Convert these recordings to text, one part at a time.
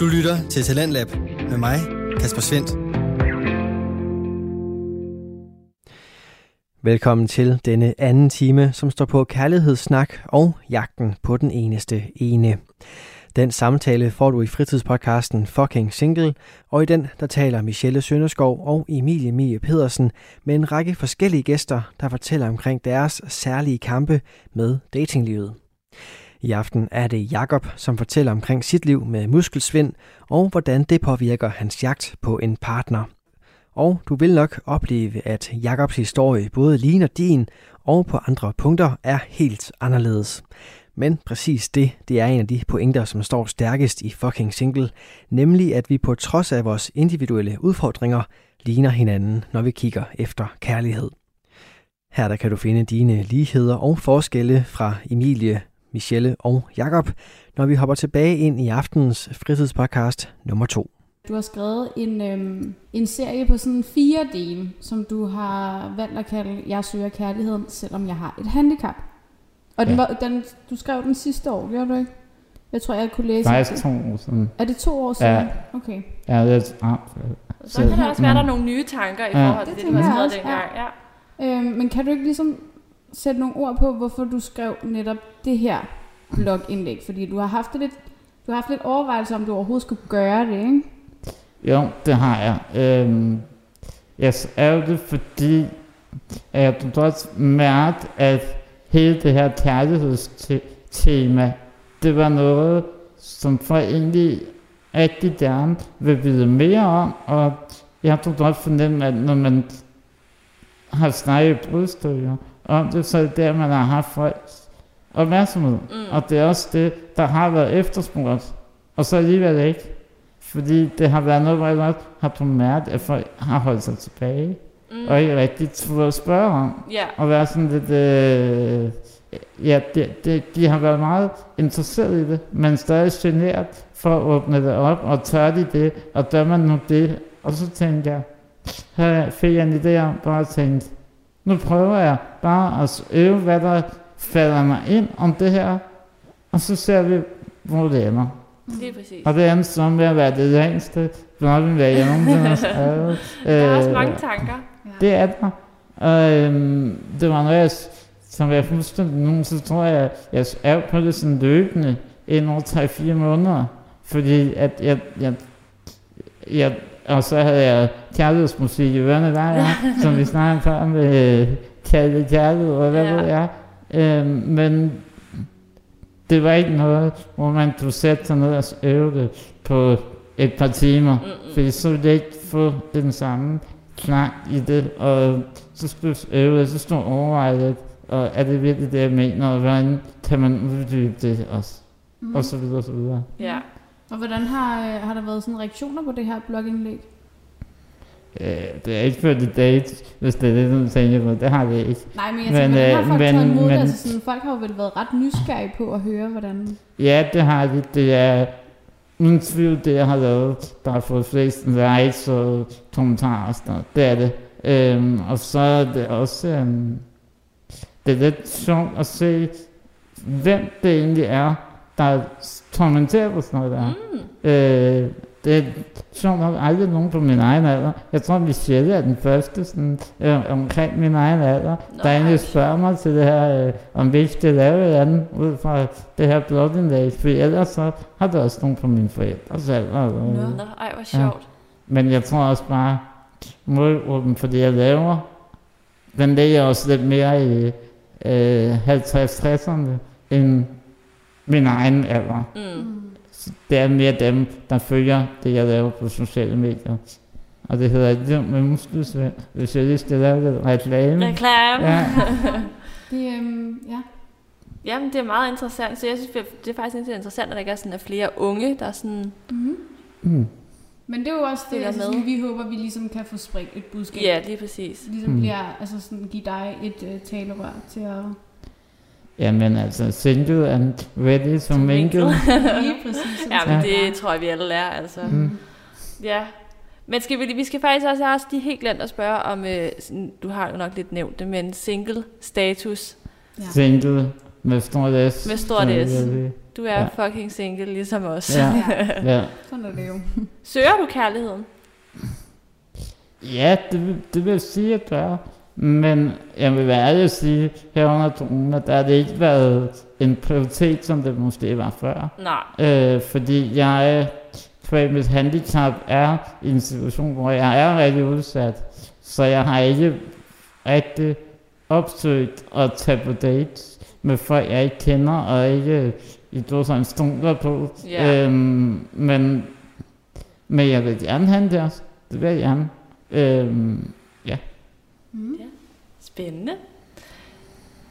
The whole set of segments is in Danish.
Du lytter til Talentlab med mig, Kasper Svendt. Velkommen til denne anden time, som står på kærlighedssnak og jagten på den eneste ene. Den samtale får du i fritidspodcasten Fucking Single, og i den der taler Michelle Sønderskov og Emilie Mie Pedersen med en række forskellige gæster, der fortæller omkring deres særlige kampe med datinglivet. I aften er det Jakob, som fortæller omkring sit liv med muskelsvind og hvordan det påvirker hans jagt på en partner. Og du vil nok opleve, at Jakobs historie både ligner din og på andre punkter er helt anderledes. Men præcis det, det er en af de pointer, som står stærkest i fucking single, nemlig at vi på trods af vores individuelle udfordringer ligner hinanden, når vi kigger efter kærlighed. Her der kan du finde dine ligheder og forskelle fra Emilie, Michelle og Jakob, når vi hopper tilbage ind i aftenens fritidspodcast nummer 2. Du har skrevet en, øhm, en serie på sådan fire dele, som du har valgt at kalde Jeg søger kærligheden, selvom jeg har et handicap. Og den Ja. var, den, du skrev den sidste år, gjorde du ikke? Jeg tror, jeg kunne læse Faktisk to år siden. Er det to år siden? Ja. Okay. Ja, det er ah, Så kan der også være, der er nogle nye tanker i Ja. forhold til Det det, du har skrevet dengang. Ja. Øhm, men kan du ikke ligesom sætte nogle ord på, hvorfor du skrev netop det her blogindlæg? Fordi du har haft lidt, du har haft lidt overvejelse om, du overhovedet skulle gøre det, ikke? Jo, det har jeg. Øhm, jeg skrev det, fordi at jeg kunne godt mærke, at hele det her kærlighedstema, det var noget, som folk egentlig rigtig gerne vil vide mere om, og jeg kunne godt fornemme, at når man har snakket i brudstykker om det, så er det der, man har haft folks opmærksomhed. Mm. Og det er også det, der har været efterspurgt, og så alligevel ikke. Fordi det har været noget, hvor jeg godt har på mærke, at folk har holdt sig tilbage, Mm. og ikke rigtig turde at spørge om. Ja. Og være sådan lidt, øh, ja, det, det, de har været meget interesseret i det, men stadig generet for at åbne det op, og tør de det, og gør man nu det. Og så tænkte jeg, her fik jeg en idé om, bare tænkte, nu prøver jeg bare at øve, hvad der falder mig ind om det her, og så ser vi, hvor det ender. Lige præcis. Og det endte så med at være det længste blogindlæg, jeg nogensinde har skrevet. Der er også Øh, mange tanker. det er der. Og øhm, det var noget, jeg, som jeg fuldstændig nu, så tror jeg, jeg er på det sådan løbende ind over 3-4 måneder. Fordi at jeg, jeg, jeg, og så havde jeg kærlighedsmusik i ørerne hver gang, som vi snakkede før med øh, kærlighed, kærlighed og hvad Ja. ved jeg. Øhm, men det var ikke noget, hvor man kunne sætte sig ned og øve det på et par timer. Mm-mm. Fordi så ville jeg ikke få den samme klang i det, og så skulle jeg øve det, så stod overveje lidt, og er det virkelig det, jeg mener, og hvordan kan man uddybe det også, Mm. og så videre, og så videre. Ja. Og hvordan har, øh, har der været sådan reaktioner på det her blogindlæg? Øh, det er ikke ført i date, hvis det er det, du tænker på, det har det ikke. Nej, men jeg Men, tænker, har øh, folk men- taget imod det? men- Altså sådan, folk har jo vel været ret nysgerrige på at høre, hvordan... Ja, det har det, det er uden tvivl det, jeg har lavet, der har fået flest likes og kommentarer og sådan noget. Det er det. Øhm, og så er det også, øhm, det er lidt sjovt at se, hvem det egentlig er, der kommenterer på sådan noget der. Mm. Øh, det er sjovt nok aldrig nogen på min egen alder. Jeg tror, Michelle er den første sådan, øh, omkring min egen alder, Nå, der egentlig spørger mig til det her, øh, om vi ikke skal lave et andet ud fra det her blogindlæg. For ellers så har der også nogen på mine forældres alder. Øh. Nå, ej, hvor sjovt. Men jeg tror også bare, målgruppen for det, jeg laver, den ligger også lidt mere i øh, 50-60'erne end min egen alder. Mm. Det er mere dem, der følger det, jeg laver på sociale medier. Og det hedder et liv med muskelsvind, hvis jeg lige skal lave lidt reklame. Reklame. Ja. Det, øhm, ja. Jamen, det er meget interessant. Så jeg synes, det er faktisk interessant, at der ikke er sådan er flere unge, der er sådan... Mm-hmm. Mm. Men det er jo også det, med. sådan, vi håber, vi ligesom kan få spredt et budskab. Ja, lige præcis. Ligesom Mm. bliver, altså sådan, give dig et uh, talerør til at... Jamen altså, single and ready to mingle. Lige præcis. Ja, men Ja. det tror jeg, vi alle lærer, altså. Mm. Ja. Men skal vi, vi skal faktisk også, jeg også lige helt glemt at spørge om, øh, du har jo nok lidt nævnt det, men single status. Ja. Single med stort S. Med stort S. jeg. Du er Ja. fucking single, ligesom os. Ja, ja. Sådan er det jo. Søger du kærligheden? Ja, det, vil- det vil jeg sige, at gøre. Men jeg vil være ærlig at sige, her under corona, der har det ikke været en prioritet, som det måske var før. Nej. Øh, fordi jeg, for mit handicap, er i en situation, hvor jeg er rigtig udsat. Så jeg har ikke rigtig opsøgt at tage på dates med folk, jeg ikke kender, og ikke i to sådan stoler på. Ja. Øhm, men, men jeg vil gerne have en der. Det vil jeg gerne. Øhm, Mm. Spændende.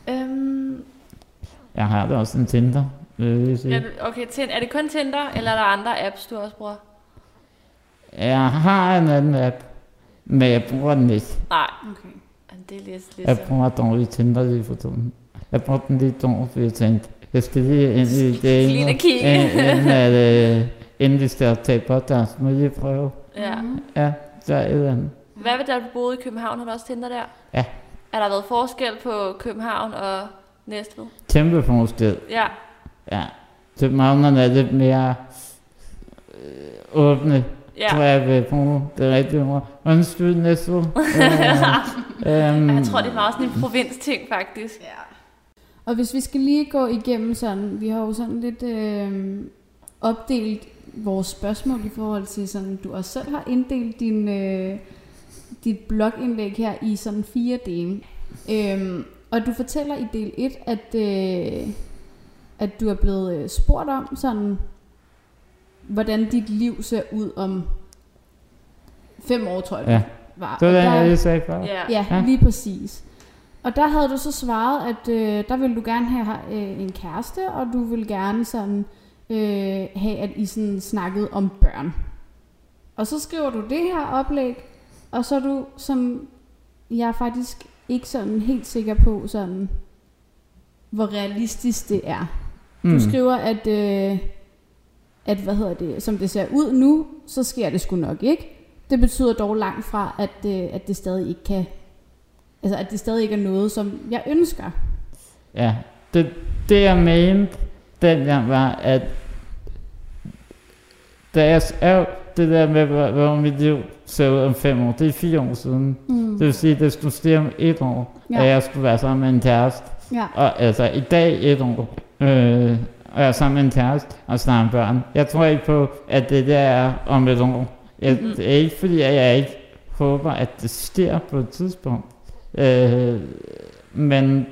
Øhm, jeg har da også en Tinder. jeg er, du- okay, er det kun Tinder, eller er der andre apps, du også bruger? Jeg har en anden app, men jeg bruger den ikke. Nej, Okay. men det er lidt Jeg ligesom... bruger dårligt Tinder lige for tiden. Jeg brugte den lige dårligt, fordi jeg tænkte, jeg skal lige ind i det kigge. inden, at, øh, inden vi skal tage podcast, må jeg lige prøve. Ja. Ja, der er et eller andet. Hvad med da du boede i København? Har du også Tinder der? Ja. Er der været forskel på København og Næstved? Kæmpe forskel. Ja. Ja. Københavnerne er lidt mere øh, åbne, Ja. tror jeg vil bruge det rigtige ord. Undskyld, Næstved. øh, øhm, Jeg tror, det er meget sådan en provinsting, faktisk. Ja. Og hvis vi skal lige gå igennem sådan, vi har jo sådan lidt øh, opdelt vores spørgsmål i forhold til sådan, du også selv har inddelt din, øh, dit blogindlæg her i sådan fire dele. Øhm, og du fortæller i del 1, at, øh, at du er blevet øh, spurgt om sådan, hvordan dit liv ser ud om fem år, tror jeg Ja. det var. Det var det, jeg lige sagde før. Ja. Ja, Ja. lige præcis. Og der havde du så svaret, at øh, der ville du gerne have øh, en kæreste, og du ville gerne sådan øh, have, at I sådan snakkede om børn. Og så skriver du det her oplæg, og så er du sådan, jeg er faktisk ikke sådan helt sikker på sådan, hvor realistisk det er. Du Mm. skriver, at, øh, at hvad hedder det, som det ser ud nu, så sker det sgu nok ikke. Det betyder dog langt fra, at, øh, at det stadig ikke kan, altså at det stadig ikke er noget, som jeg ønsker. Ja, det, det jeg mente dengang var, at da jeg skrev det der med, hvor, hvor mit liv ser ud om fem år, det er fire år siden. Mm. Det vil sige, at det skulle ske om et år, Ja. at jeg skulle være sammen med en kæreste. Ja. Og altså i dag et år, øh, og jeg er sammen med en kæreste og om børn. Jeg tror ikke på, at det der er om et år. Jeg, Mhm. Det er ikke fordi, at jeg ikke håber, at det sker på et tidspunkt. Øh, men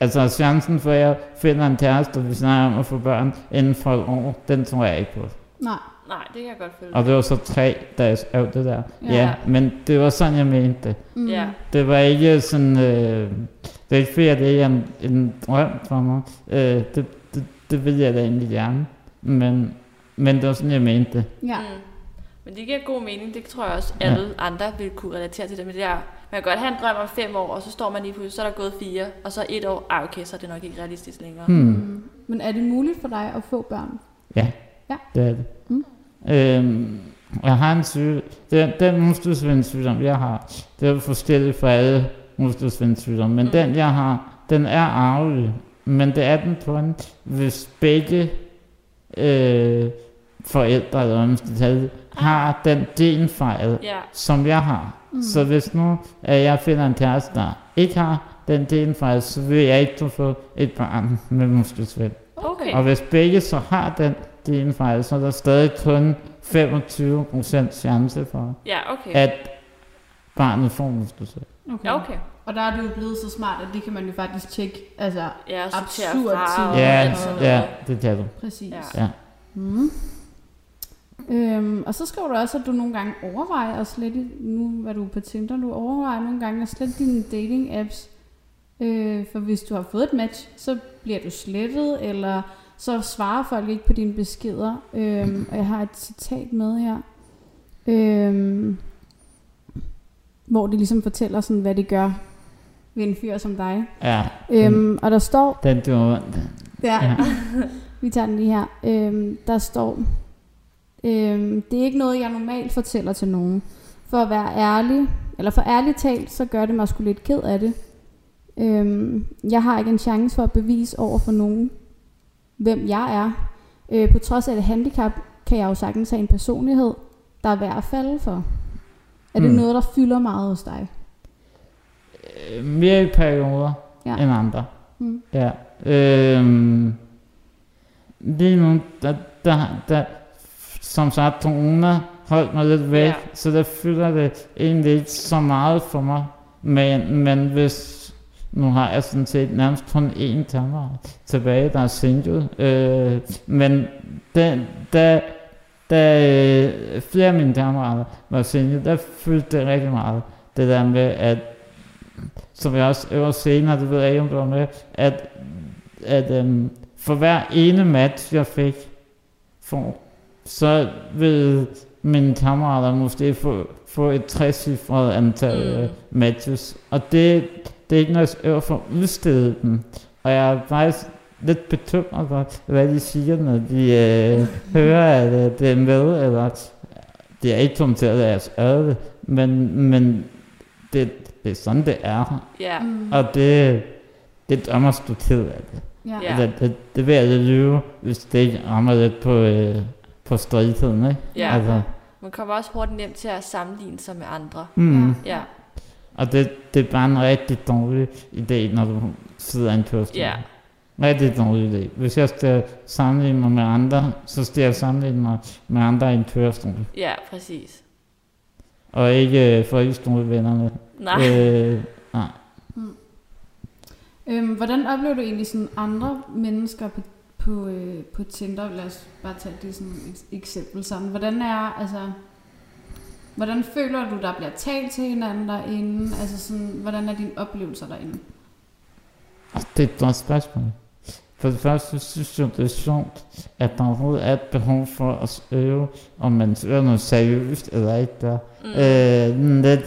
altså chancen for, at jeg finder en kæreste, og vi snakker om at få børn inden for et år, den tror jeg ikke på. Nej. Nej, det kan jeg godt følge. Og det var så tre, jeg skrev det der. Ja. Ja, ja men det var sådan, jeg mente det. Mm. Ja. Det var ikke sådan, øh, det er ikke fordi, at det er en, en drøm for mig. Øh, det, det, det vil jeg da egentlig gerne. Men, men det var sådan, jeg mente det. Ja. Mm. Men det giver god mening. Det tror jeg også, Ja. alle andre vil kunne relatere til det. Men det der, man kan godt have en drøm om fem år, og så står man lige pludselig, så er der gået fire, og så et år, ah okay, så er det nok ikke realistisk længere. Hmm. Mm. Men er det muligt for dig at få børn? Ja, Ja. det er det. Mm. Øhm, jeg har en syge, den, den muskelsvindsygdom, jeg har, det er forskelligt for alle muskelsvindsygdomme, men Mm. den, jeg har, den er arvelig. Men det er den kun, hvis begge øh, forældre, eller man skal kalde det, har den genfejl, Ja, som jeg har. Mm. Så hvis nu at jeg finder en kæreste, der ikke har den genfejl, så vil jeg ikke få et barn med muskelsvind. okay. Og hvis begge så har den genfejl, så er der stadig kun 25% chance for, Ja, okay. at barnet får muskelsvind. Okay. Ja, okay. Og der er du jo blevet så smart, at det kan man jo faktisk tjekke. Altså, Ja, Absurd tid. Ja, ja, det kan du. præcis. Ja. Ja. Mm. Øhm, og så skriver du også, at du nogle gange overvejer at slette, nu er du på Tinder, du overvejer nogle gange at slette dine dating apps. Øh, for hvis du har fået et match, så bliver du slettet, eller så svarer folk ikke på dine beskeder. Øhm, og jeg har et citat med her, øhm, hvor det ligesom fortæller, sådan, hvad det gør ved en fyr som dig. Ja, Øhm, og der står, den gjorde ondt. Ja. Ja. Vi tager den lige her. Øhm, der står, øhm, det er ikke noget, jeg normalt fortæller til nogen. For at være ærlig, eller for ærligt talt, så gør det mig sgu lidt ked af det. Øhm, jeg har ikke en chance for at bevise over for nogen, hvem jeg er. Øh, på trods af et handicap, kan jeg jo sagtens have en personlighed, der er værd at falde for. Er det Mm. noget, der fylder meget hos dig? Øh, mere i perioder Ja. end andre. Mm. Ja. Øhm, lige nu, der, der, der, som sagt, corona holdt mig lidt væk, ja. så der fylder det egentlig ikke så meget for mig. Men, men hvis, nu har jeg sådan set nærmest kun én kammerat tilbage, der er single. Øh, men den, da, da øh, flere af mine kammerater var single, der fyldte det rigtig meget. Det der med, at som jeg også øver senere, det ved jeg ikke, om du var med, at, at øhm, for hver ene match, jeg fik, for, så vil mine kammerater måske få, få et trecifret antal Mm. mm. matches. Og det, det er ikke noget, jeg øver for at udstede dem. Og jeg er faktisk lidt bekymret for, hvad de siger, når de øh, hører, at øh, det er med, eller det er ikke kommet til at lade os det, men, men det, det er sådan, det er. Ja. Mm. Og det, det dømmer du ked af det. Ja. Ja. Det, det, vil jeg lyve, hvis det ikke rammer lidt på, øh, på stridtheden, ikke? Ja. Altså, Man kommer også hurtigt nemt til at sammenligne sig med andre. mm. Ja. Og det, det er bare en rigtig dårlig idé, når du sidder i en kørestol. Ja. Rigtig dårlig idé. Hvis jeg skal sammenligne mig med andre, så skal jeg sammenligne mig med andre i en kørestol. Ja, præcis. Og ikke øh, folkeskolevennerne. Nej. Øh, nej. Øhm, hvordan oplever du egentlig sådan andre mennesker på, på, øh, på Tinder? Lad os bare tage det som et eksempel sådan. Hvordan er, altså, hvordan føler du, der bliver talt til hinanden derinde? Altså sådan, hvordan er dine oplevelser derinde? Det er et godt spørgsmål. For det første synes jeg, det er sjovt, at der overhovedet er et behov for at øve, om man søger noget seriøst eller ikke der. Mm. Øh, lidt,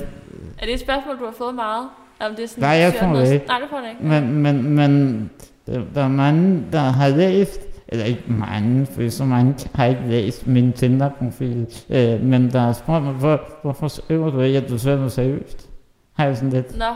Er det et spørgsmål, du har fået meget? Om det er sådan, Nej, jeg får det ikke. Nej, det får det ikke. men, men, men der, der er mange, der har læst, eller ikke mange, for så mange har ikke læst min Tinder-profil, øh, men der er spurgt mig, hvor, hvorfor øver du ikke, at du noget seriøst? Har jeg sådan lidt, Nå,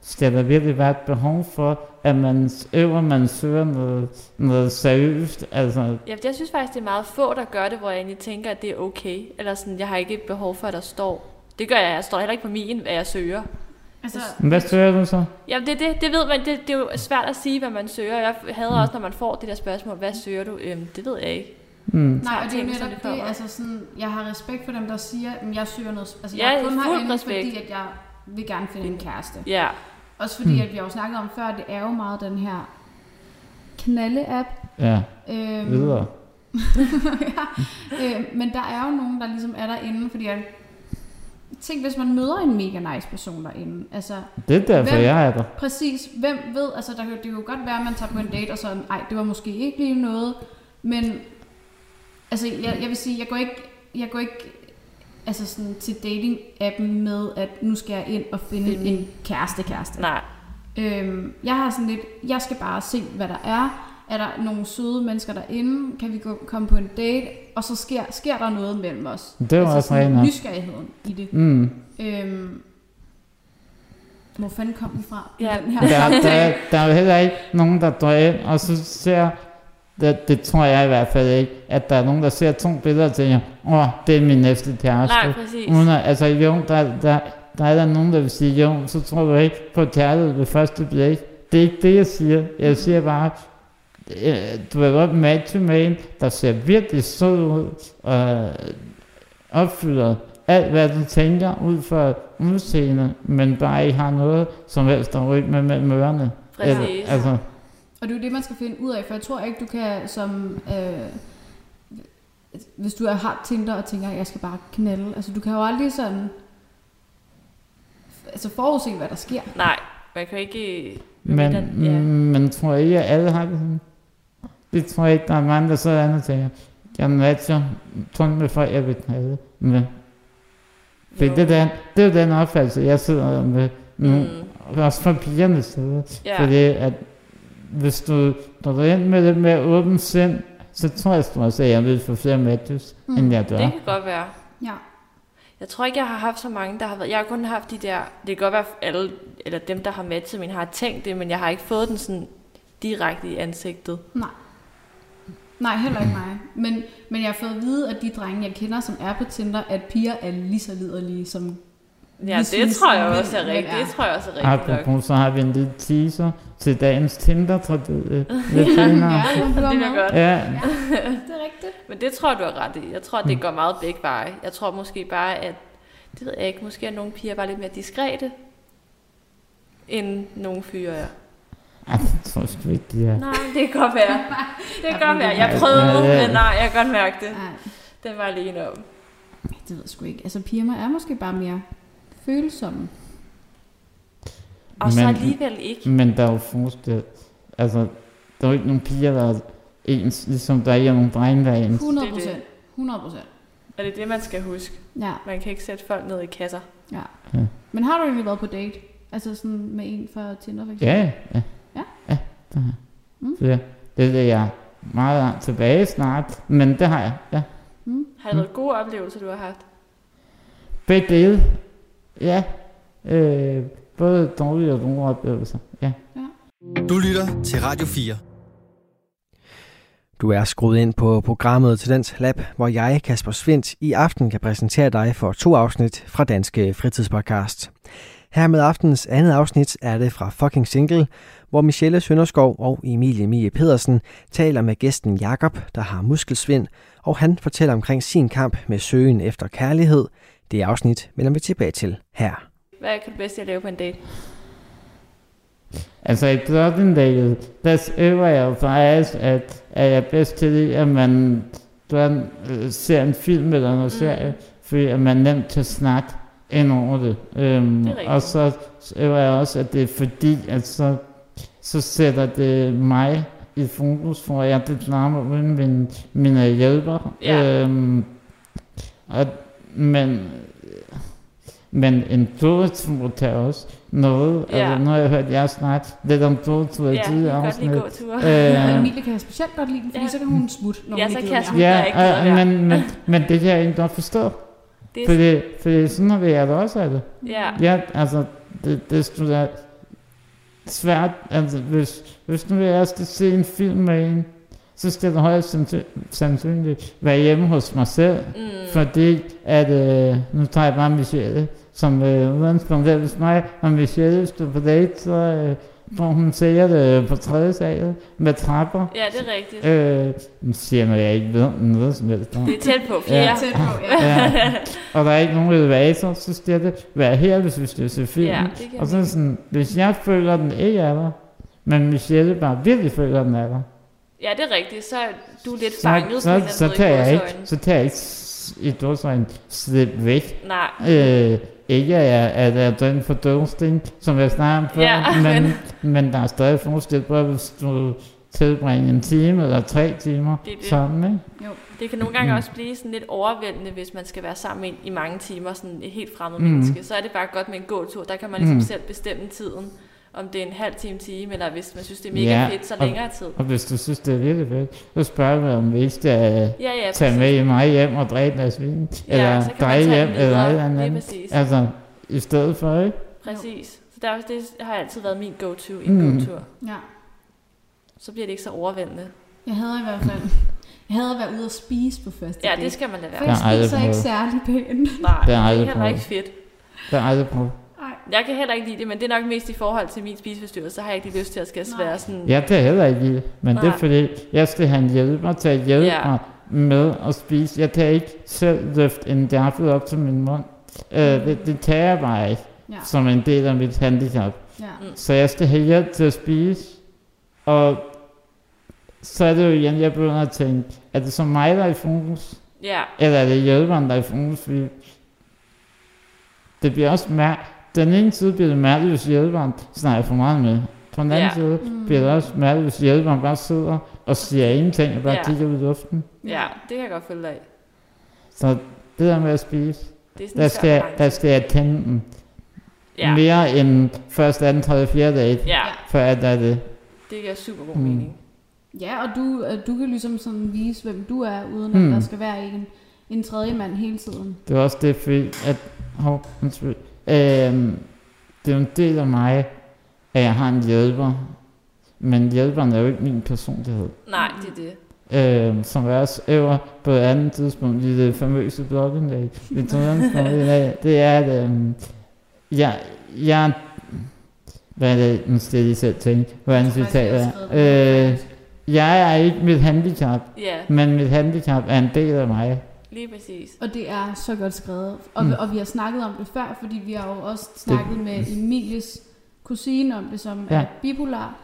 skal der virkelig være et behov for, at man øver, man søger noget, noget seriøst? Altså, ja, jeg synes faktisk, det er meget få, der gør det, hvor jeg egentlig tænker, at det er okay. Eller sådan, jeg har ikke et behov for, at der står. Det gør jeg, jeg står heller ikke på min, hvad jeg søger. Altså, hvad søger du så? Jamen det, det, det ved man, det, det er jo svært at sige, hvad man søger. Jeg havde Mm. også, når man får det der spørgsmål, hvad søger du? Øhm, det ved jeg ikke. Mm. nej, og det er netop det det, altså sådan, jeg har respekt for dem, der siger, at jeg søger noget, altså Ja, jeg er kun fuld herinde, respekt. fordi at jeg vil gerne finde en kæreste. Ja, Også fordi, Mm. at vi har jo snakket om før, at det er jo meget den her knalle-app. Ja, Øhm, videre. ja, øh, men der er jo nogen, der ligesom er derinde, fordi at, tænk, hvis man møder en mega nice person derinde. Altså, Det er derfor, Hvem- jeg er der. præcis, hvem ved, altså der, det kan jo godt være, at man tager på en date, og så, nej, det var måske ikke lige noget, men, altså, jeg, jeg vil sige, jeg går ikke, jeg går ikke altså sådan til dating-appen med, at nu skal jeg ind og finde Finde. en kæreste-kæreste. nej. Øhm, jeg har sådan lidt, jeg skal bare se, hvad der er. Er der nogle søde mennesker derinde? Kan vi gå, komme på en date? Og så sker, sker der noget mellem os. Det var også sådan rent nysgerrigheden i det. Mm. Øhm, hvor fanden kom vi fra? Ja. Den her Der, der, der er jo heller ikke nogen, der dør ind, og så ser, det, det tror jeg i hvert fald ikke, at der er nogen, der ser to billeder og tænker, åh, oh, det er min næste kæreste. Nej, præcis. Uden at, altså jo, der, der, der er der nogen, der vil sige, jo, så tror du ikke på kærlighed ved første blik. Det er ikke det, jeg siger. Jeg siger bare, øh, du med en, der ser virkelig sød ud, og opfylder alt, hvad du tænker ud for udseende, men bare ikke har noget som helst der ryge med mellem ørerne. Præcis. altså, Og det er jo det, man skal finde ud af, for jeg tror ikke, du kan som... Øh, hvis du er har Tinder og tænker, at jeg skal bare knalde. Altså, du kan jo aldrig sådan... Altså forudse, hvad der sker. Nej, man kan ikke... men, den- ja. ja. men tror jeg ikke, at alle har det sådan? Det tror jeg ikke, der er mange, der sidder andet og tænker, jeg matcher kun med folk, jeg vil knalde med. For Jo. det, er den, det er den opfattelse, jeg sidder med nu. Mm. Også fra pigernes side. Ja. Fordi at hvis du når du er ind med det med åben sind, så tror jeg, at jeg vil få flere matches, Mm. mm. end jeg gør. Det kan godt være. Ja. Jeg tror ikke, jeg har haft så mange, der har været... Jeg har kun haft de der... Det kan godt være, at alle, eller dem, der har matchet min, har tænkt det, men jeg har ikke fået den sådan direkte i ansigtet. Nej. Nej, heller ikke mig. Men, men jeg har fået at vide, at de drenge, jeg kender, som er på Tinder, at piger er lige så liderlige som... Ja, Hvis det vi tror jeg også er rigtigt. er. Det tror jeg også er rigtigt nok. Apropos, så har vi en lille teaser til dagens Tinder-tragedie. Lidt senere. Ja, Det med. godt. Ja, Det er rigtigt. Men det tror jeg, du har ret i. Jeg tror, det går meget begge veje. Jeg tror måske bare, at... Det ved jeg ikke. Måske at nogle piger var lidt mere diskrete, end nogle fyre er. Ej, det tror jeg sgu ikke, de er. Nej, det kan godt være. Det kan godt være. Jeg prøvede, ja, ja. men nej, jeg kan godt mærke det. Nej, Den var alene om. det ved jeg sgu ikke. Altså, piger er måske bare mere følsomme. Og så Men- alligevel ikke. Men der er jo forskel. Altså, der er jo ikke nogen piger, der er ens, ligesom der er nogen drenge, der er ens. 100 Det er procent. 100 procent. Og det er det, man skal huske. Ja, Man kan ikke sætte folk ned i kasser. ja. Ja. Men har du egentlig været på date? Altså sådan med en fra Tinder, for eksempel? Ja, ja. Ja? Ja, det har jeg. Mm. Så ja, det er jeg meget langt tilbage snart, men det har jeg, ja. Mm. Har det været gode oplevelser, du har haft? Begge dele, ja. Øh, både dårlige og gode oplevelser, ja. Du lytter til Radio 4. Du er skruet ind på programmet Tendens Lab, hvor jeg, Kasper Svendt, i aften kan præsentere dig for to afsnit fra Danske Fritidspodcast. Her med aftens andet afsnit er det fra Fucking Single, hvor Michelle Sønderskov og Emilie Mie Pedersen taler med gæsten Jakob, der har muskelsvind, og han fortæller omkring sin kamp med søgen efter kærlighed. Det afsnit vender vi tilbage til her. Hvad kan du bedst at lave på en date? Altså i Drottendale, der øver jeg jo faktisk, at, at jeg er bedst til det, at man øh, ser en film eller noget Mm. serie, fordi at man nemt kan snakke ind over det. Øhm, Det er og så øver jeg også, at det er fordi, at så, så sætter det mig i fokus, for at jeg kan klare mig uden min, mine hjælper. Ja. Øhm, og, men, men en gåtur kan også noget. Ja. Altså, nu har jeg hørt jer snakke lidt om gåtur i Ja, jeg tidligere kan godt lide afsnit. gåture. Øh, Emilie kan specielt godt lide den, fordi Ja. så kan hun smutte, når Ja, hun så ikke kan jeg gider smutte. jeg ikke ja, være. men, men, men det kan jeg egentlig godt forstå. Det er, Fordi, fordi sådan vil jeg da også have det. ja. Ja, altså, det, det skulle svært, altså, hvis, hvis nu jeg skal se en film med en, så skal det højst sandsyn- sandsynligt være hjemme hos mig selv, Mm. fordi at, øh, nu tager jeg bare Michelle, som øh, udgangspunkt er hos mig, og Michelle står på date, så øh, får hun sikkert øh, på tredje sal med trapper. Ja, det er rigtigt. Øh, nu siger jeg noget, jeg ikke ved noget som helst. Det er tæt på flere. Ja. Tæt på, ja. Ja. og der er ikke nogen elevator, så skal det være her, hvis vi skal se film. Ja, det og så er det sådan, hvis jeg føler, den ikke er der, men Michelle bare virkelig føler, den er der, Ja, det er rigtigt. Så er du lidt så, fanget så, så, måde i jeg ikke, så kan jeg ikke i dårsøjne slippe væk. Nej. Øh, ikke jeg, at er den for døvsting, som jeg snakker om før, Ja, men, men- men der er stadig forskel på, hvis du tilbringer en time eller tre timer Det er det. sammen, ikke? Det kan nogle gange Mm. også blive sådan lidt overvældende, hvis man skal være sammen en i mange timer, sådan et helt fremmed Mm. menneske. Så er det bare godt med en gåtur. Der kan man ligesom Mm. selv bestemme tiden. Om det er en halv time, time, eller hvis man synes, det er mega Ja, fedt, så og- længere tid. Og hvis du synes, det er virkelig fedt, så spørger du, om vi ikke skal Ja, ja, tage med i mig hjem og drikke deres vin, Ja, eller tage hjem, eller videre. et eller Det er andet. Altså, i stedet for, ikke? Præcis. Så der, er også- det har altid været min go-to i en Mm. gåtur. ja. Så bliver det ikke så overvældende. Jeg havde i hvert fald... Jeg havde at være ude og spise på første Ja, det skal man lade For være. jeg Jeg spiser ikke særlig pænt. Nej, Det er heller ikke fedt. Det jeg aldrig prøvet. Jeg kan heller ikke lide det, men det er nok mest i forhold til min spiseforstyrrelse, så har jeg ikke lyst til at skal Nej. være sådan... Jeg kan heller ikke lide men det er Nej. fordi, jeg skal have en hjælper til at hjælpe Ja. mig med at spise. Jeg kan ikke selv løfte en gaffel op til min mund. Øh, det, det kan jeg bare ikke, Ja, som en del af mit handicap. ja. Mm. Så jeg skal have hjælp til at spise, og så er det jo igen, jeg begynder at tænke, er det så mig, der er i fokus? Ja, Eller er det hjælperen, der er i fokus? Det bliver også mær- Den ene side bliver det mærkeligt, hvis hjælperen snakker for meget med. På den anden Ja. side Mm. bliver det også mærkeligt, hvis hjælperen bare sidder og siger ingenting og bare Ja. kigger ud i luften. ja, det kan jeg godt følge dig af. Så det der med at spise, Det er sådan der skal, jeg, der skal jeg kende den Ja, mere end første, anden, tredje, fjerde date, ja, før at der er det. det giver super god Mm. mening. Ja, og du, øh, du kan ligesom sådan vise, hvem du er, uden at Mm. der skal være en, en tredje mand hele tiden. Det er også det, fordi at, hov, undskyld, øhm, det er jo en del af mig, at jeg har en hjælper, men hjælperen er jo ikke min personlighed. Nej, det er det. øh, som er også øver på et andet tidspunkt i det famøse blogindlæg. Det, det er, at øh, jeg, jeg, hvad er det, nu skal jeg lige selv tænke, hvordan Jeg jeg citatet er. Øh, jeg er ikke mit handicap, Ja, men mit handicap er en del af mig. Lige præcis. Og det er så godt skrevet. Og, Mm. mm. og vi har snakket om det før, fordi vi har jo også snakket med Emilies kusine om det, som Ja. er bipolar.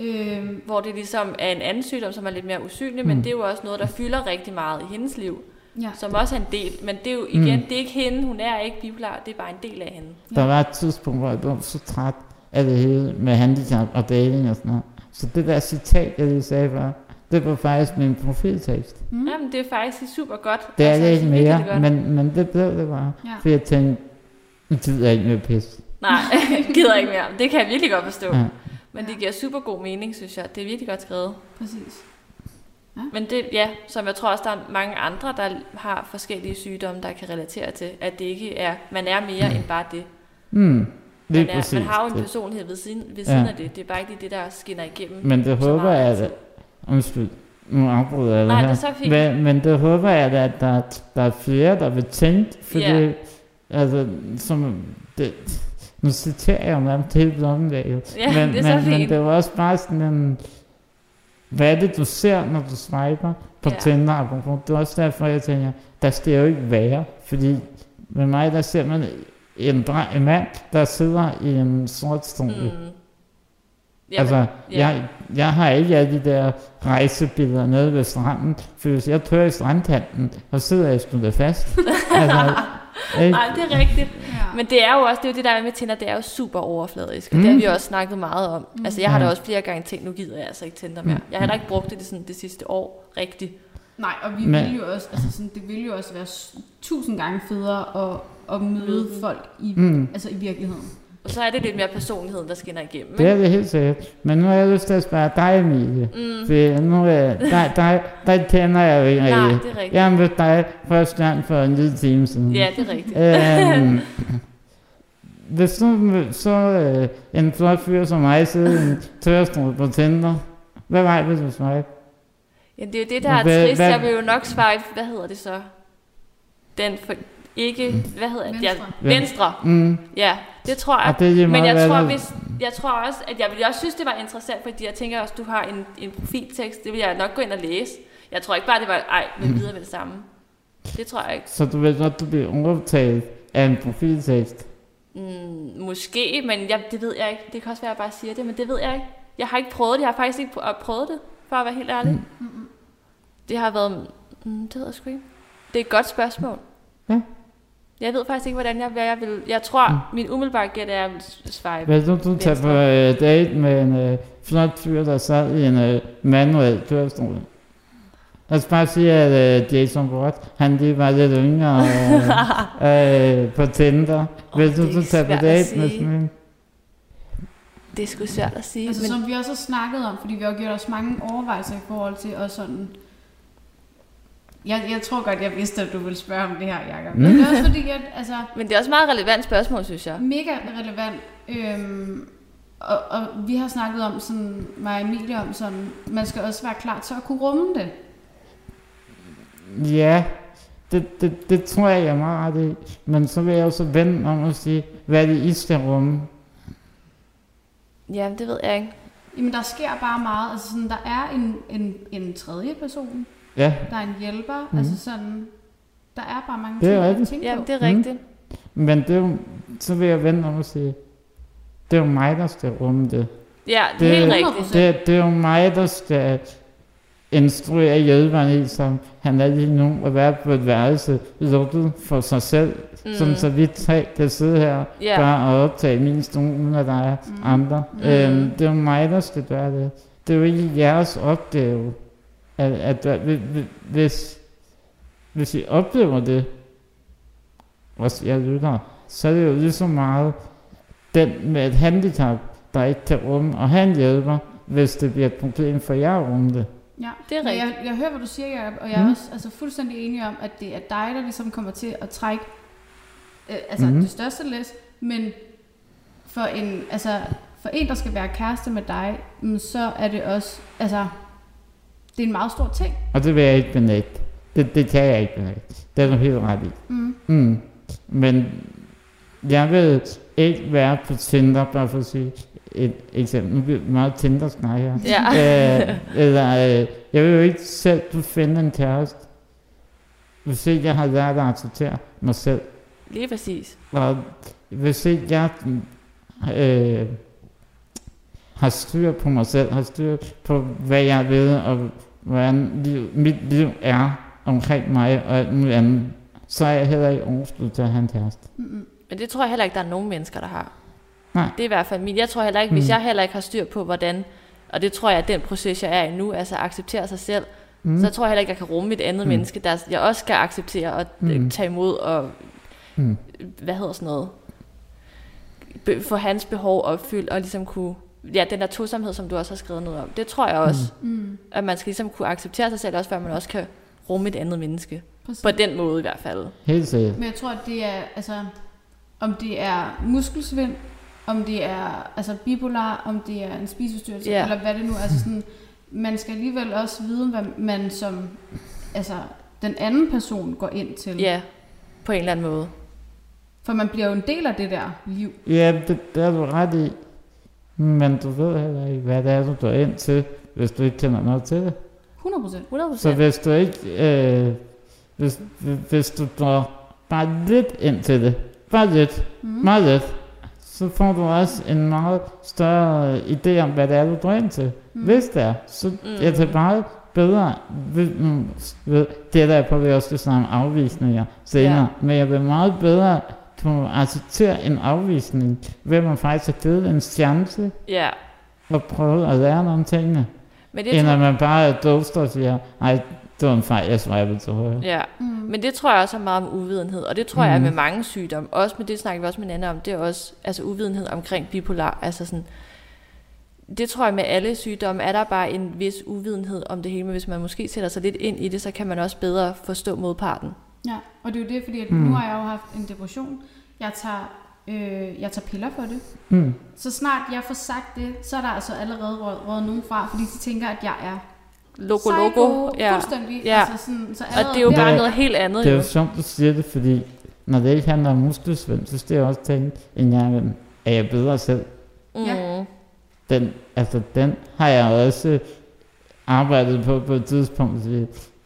Øhm, Hvor det ligesom er en anden sygdom, som er lidt mere usynlig, Mm. men det er jo også noget, der fylder rigtig meget i hendes liv, ja. som også er en del. Men det er jo igen, Mm. det er ikke hende, hun er ikke bipolar, det er bare en del af hende. Der var et tidspunkt, hvor jeg var så træt af det hele med handicap og dating og sådan noget. Så det der citat, jeg lige sagde før, det var faktisk min profiltekst. Mm. Jamen, det er faktisk super godt. Det er Altså, det ikke mere, godt. men, men det blev det bare. Ja. For jeg tænkte, nu gider jeg ikke mere pis. Nej, gider ikke mere. Det kan jeg virkelig godt forstå. Ja. Men det giver super god mening, synes jeg. Det er virkelig godt skrevet. Præcis. Men det, ja, som jeg tror også, der er mange andre, der har forskellige sygdomme, der kan relatere til, at det ikke er, man er mere end bare det. Mm, lige Man, er, præcis. man har jo en det. personlighed ved siden, ved Ja. siden af det. Det er bare ikke det, der skinner igennem. Men det håber jeg, at... Undskyld, nu afbryder jeg Nej, det det her. er så fint. Men, men det håber jeg, da, at der, der er flere, der vil tænke, fordi, Ja. altså, som, det, nu citerer jeg nærmest hele blogindlægget, Ja, men, det er så men, men fint. det var også bare sådan en, hvad er det, du ser, når du swiper på Ja. Tinder? apropos? Det er også derfor, jeg tænker, der skal jo ikke være, fordi med mig, der ser man en, dre- en mand, der sidder i en sort stol. Mm. Mm. Altså, ja. jeg, jeg har ikke alle de der rejsebilleder nede ved stranden, for hvis jeg tør i strandkanten, så sidder jeg sgu da fast. altså, ikke? Nej, det er rigtigt. Ja. Men det er jo også, det er jo det der er med Tinder, det er jo super overfladisk, og Mm. det har vi også snakket meget om. Mm. Altså jeg har da også flere gange tænkt, nu gider jeg altså ikke Tinder mere. Mm. Jeg har heller ikke brugt det det, sådan, det sidste år rigtigt. Nej, og vi Men- vil jo også, altså sådan, det ville jo også være tusind gange federe at, at møde folk i, Mm. altså i virkeligheden. Og så er det lidt mere personligheden, der skinner igennem. Det er det helt sikkert. Men nu har jeg lyst til at spørge dig, Emilie. Mm. For nu er dig, dig, dig kender jeg jo ikke Nej, det er rigtigt. Jeg har mødt dig første gang for en lille time siden. Ja, det er rigtigt. Øhm, hvis du så øh, en flot fyr som mig sidde en tørstol på Tinder, hvad vej vil du svare? Ja, det er jo det, der er Hvad- trist. hvad- Jeg vil jo nok svare, hvad hedder det så? Den for, ikke, hvad hedder det? Ja, Venstre. venstre. Mm, Ja, det tror jeg. det Men jeg tror, hvis, jeg tror også, at jeg ville også synes, det var interessant, fordi jeg tænker også, du har en, en profiltekst. Det vil jeg nok gå ind og læse. Jeg tror ikke bare, det var, ej, vi videre med det samme. Det tror jeg ikke. Så du ved godt, du bliver overtaget af en profiltekst. Mm, måske, men jeg, det ved jeg ikke. Det kan også være, at jeg bare siger det, men det ved jeg ikke. Jeg har ikke prøvet det. Jeg har faktisk ikke prø- prøvet det, for at være helt ærlig. Mm. Det har været... Mm, det ved jeg sgu ikke. Det er et godt spørgsmål. Ja. Jeg ved faktisk ikke, hvordan jeg, hvad jeg vil... Jeg tror, min umiddelbare gæt er, at jeg vil swipe. Hvad du, du tager på øh, date med en øh, flot fyr, der sad i en øh, manuel kørestol? Lad os bare sige, at øh, Jason Ward, han lige var lidt yngre øh, øh, på Tinder. Vil det du, du tage på date med sådan en? Det er sgu svært at sige. Altså men, som vi også har snakket om, fordi vi har gjort os mange overvejelser i forhold til og sådan... Jeg, jeg tror godt, jeg vidste, at du ville spørge om det her, Jacob. Men det er også fordi, at, altså, men det er også et meget relevant spørgsmål, synes jeg. mega relevant. Øhm, og, og vi har snakket om, sådan, mig og Emilie om, sådan, man skal også være klar til at kunne rumme det. Ja, det, det, det tror jeg, jeg er meget ret i. Men så vil jeg også vende om og sige, hvad er det, I skal rumme? Ja, det ved jeg ikke. Jamen, der sker bare meget. Altså, sådan, der er en, en, en tredje person, Ja, der er en hjælper. Mhm. Mm. Altså sådan, der er bare mange Det er ting, at rigtigt. tænke Ja, på. det er Mm. rigtigt. men det er jo, så vil jeg vende om og sige, det er jo mig, der skal rumme det. Ja, det er Det- helt 100%. rigtigt. Det, det er jo mig, der skal instruere hjælperen i, som han er lige nu, at være på et værelse lukket for sig selv, mm. sådan så vi tre kan sidde her Ja. bare og optage min stue, uden at der er Mm. mm. andre. Mm. Mm. Øhm, det er jo mig, der skal gøre det. Det er jo ikke jeres opgave, at, at, at hvis- hvis, I oplever det, også jeg lytter, så er det jo lige så meget den med et handicap, der ikke kan rumme og have en hjælper, hvis det bliver et problem for jer at rumme det. Ja, Det er rigtigt. Jeg, jeg hører, hvad du siger, Jacob, og jeg er Mm. også altså, fuldstændig enig om, at det er dig, der ligesom kommer til at trække øh, altså, Mhm. det største læs, men for en, altså, for en, der skal være kæreste med dig, mm, så er det også, altså, det er en meget stor ting. Og det vil jeg ikke benægte. Det, det kan jeg ikke benægte. Det er du helt ret i. Mm. Mm. Men jeg vil ikke være på Tinder, bare for at sige et eksempel. Nu bliver det meget tinder snak her. Ja. øh, eller, øh, jeg vil jo ikke selv kunne finde en kæreste, hvis ikke jeg har lært at acceptere mig selv. Lige præcis. Og hvis ikke jeg øh, har styr på mig selv, har styr på, hvad jeg ved, og hvordan liv, mit liv er omkring mig og alt muligt andet, så er jeg heller ikke overskud til at have en kæreste. Men det tror jeg heller ikke, der er nogen mennesker, der har. Nej. Det er i hvert fald min. Jeg tror heller ikke, hvis Mm. jeg heller ikke har styr på, hvordan, og det tror jeg, at den proces, jeg er i nu, altså acceptere sig selv, Mm. så tror jeg heller ikke, jeg kan rumme et andet Mm. menneske, der jeg også skal acceptere og Mm. mm. tage imod og, Mm. hvad hedder sådan noget, få hans behov opfyldt og ligesom kunne, ja, den der tosomhed, som du også har skrevet noget om, det tror jeg også, Mm. at man skal ligesom kunne acceptere sig selv, også før man også kan rumme et andet menneske. Præcis. På den måde i hvert fald. Helt sikkert. Men jeg tror, at det er, altså, om det er muskelsvind, om det er altså bipolar, om det er en spiseforstyrrelse, Ja. eller hvad det nu er. Altså sådan, man skal alligevel også vide, hvad man som altså, den anden person går ind til. Ja, på en eller anden måde. For man bliver jo en del af det der liv. Ja, det, det er du ret i. Men du ved heller ikke, hvad det er, du går ind til, hvis du ikke kender noget til det. 100 procent. 100 Så hvis du ikke, øh, hvis, hvis du går bare lidt ind til det, bare lidt, Mm. meget lidt, så får du også en meget større idé om, hvad det er, du går ind til. Mm. Hvis det er, så mm. er det meget bedre. Det er der på, at vi også skal snakke om afvisninger senere. Ja. Men jeg vil meget bedre kunne acceptere en afvisning, ved man faktisk har givet en chance Ja, og prøve at lære nogle tingene. men det End tror, at man bare er doster og siger, nej, det var en fejl, jeg swipede til højre. ja. Mm. Men det tror jeg også er meget om uvidenhed, og det tror jeg er med mange sygdomme. Også med det snakker vi også med Nana om, det er også altså uvidenhed omkring bipolar. Altså sådan, det tror jeg med alle sygdomme, er der bare en vis uvidenhed om det hele, men hvis man måske sætter sig lidt ind i det, så kan man også bedre forstå modparten. Ja, og det er jo det, fordi at Mm. nu har jeg jo haft en depression. Jeg tager, øh, jeg tager piller for det. Mm. Så snart jeg får sagt det, så er der altså allerede råd, råd nogen fra, fordi de tænker, at jeg er Logo, psycho, logo. Ja. fuldstændig. Ja. Altså sådan, så Og det er jo der- bare noget helt andet. Det er Jo. jo sjovt, du siger det, fordi når det ikke handler om muskelsvind, så skal jeg også tænke, en gang imellem, er jeg bedre selv? Mm. Ja. Den, altså, den har jeg også arbejdet på på et tidspunkt.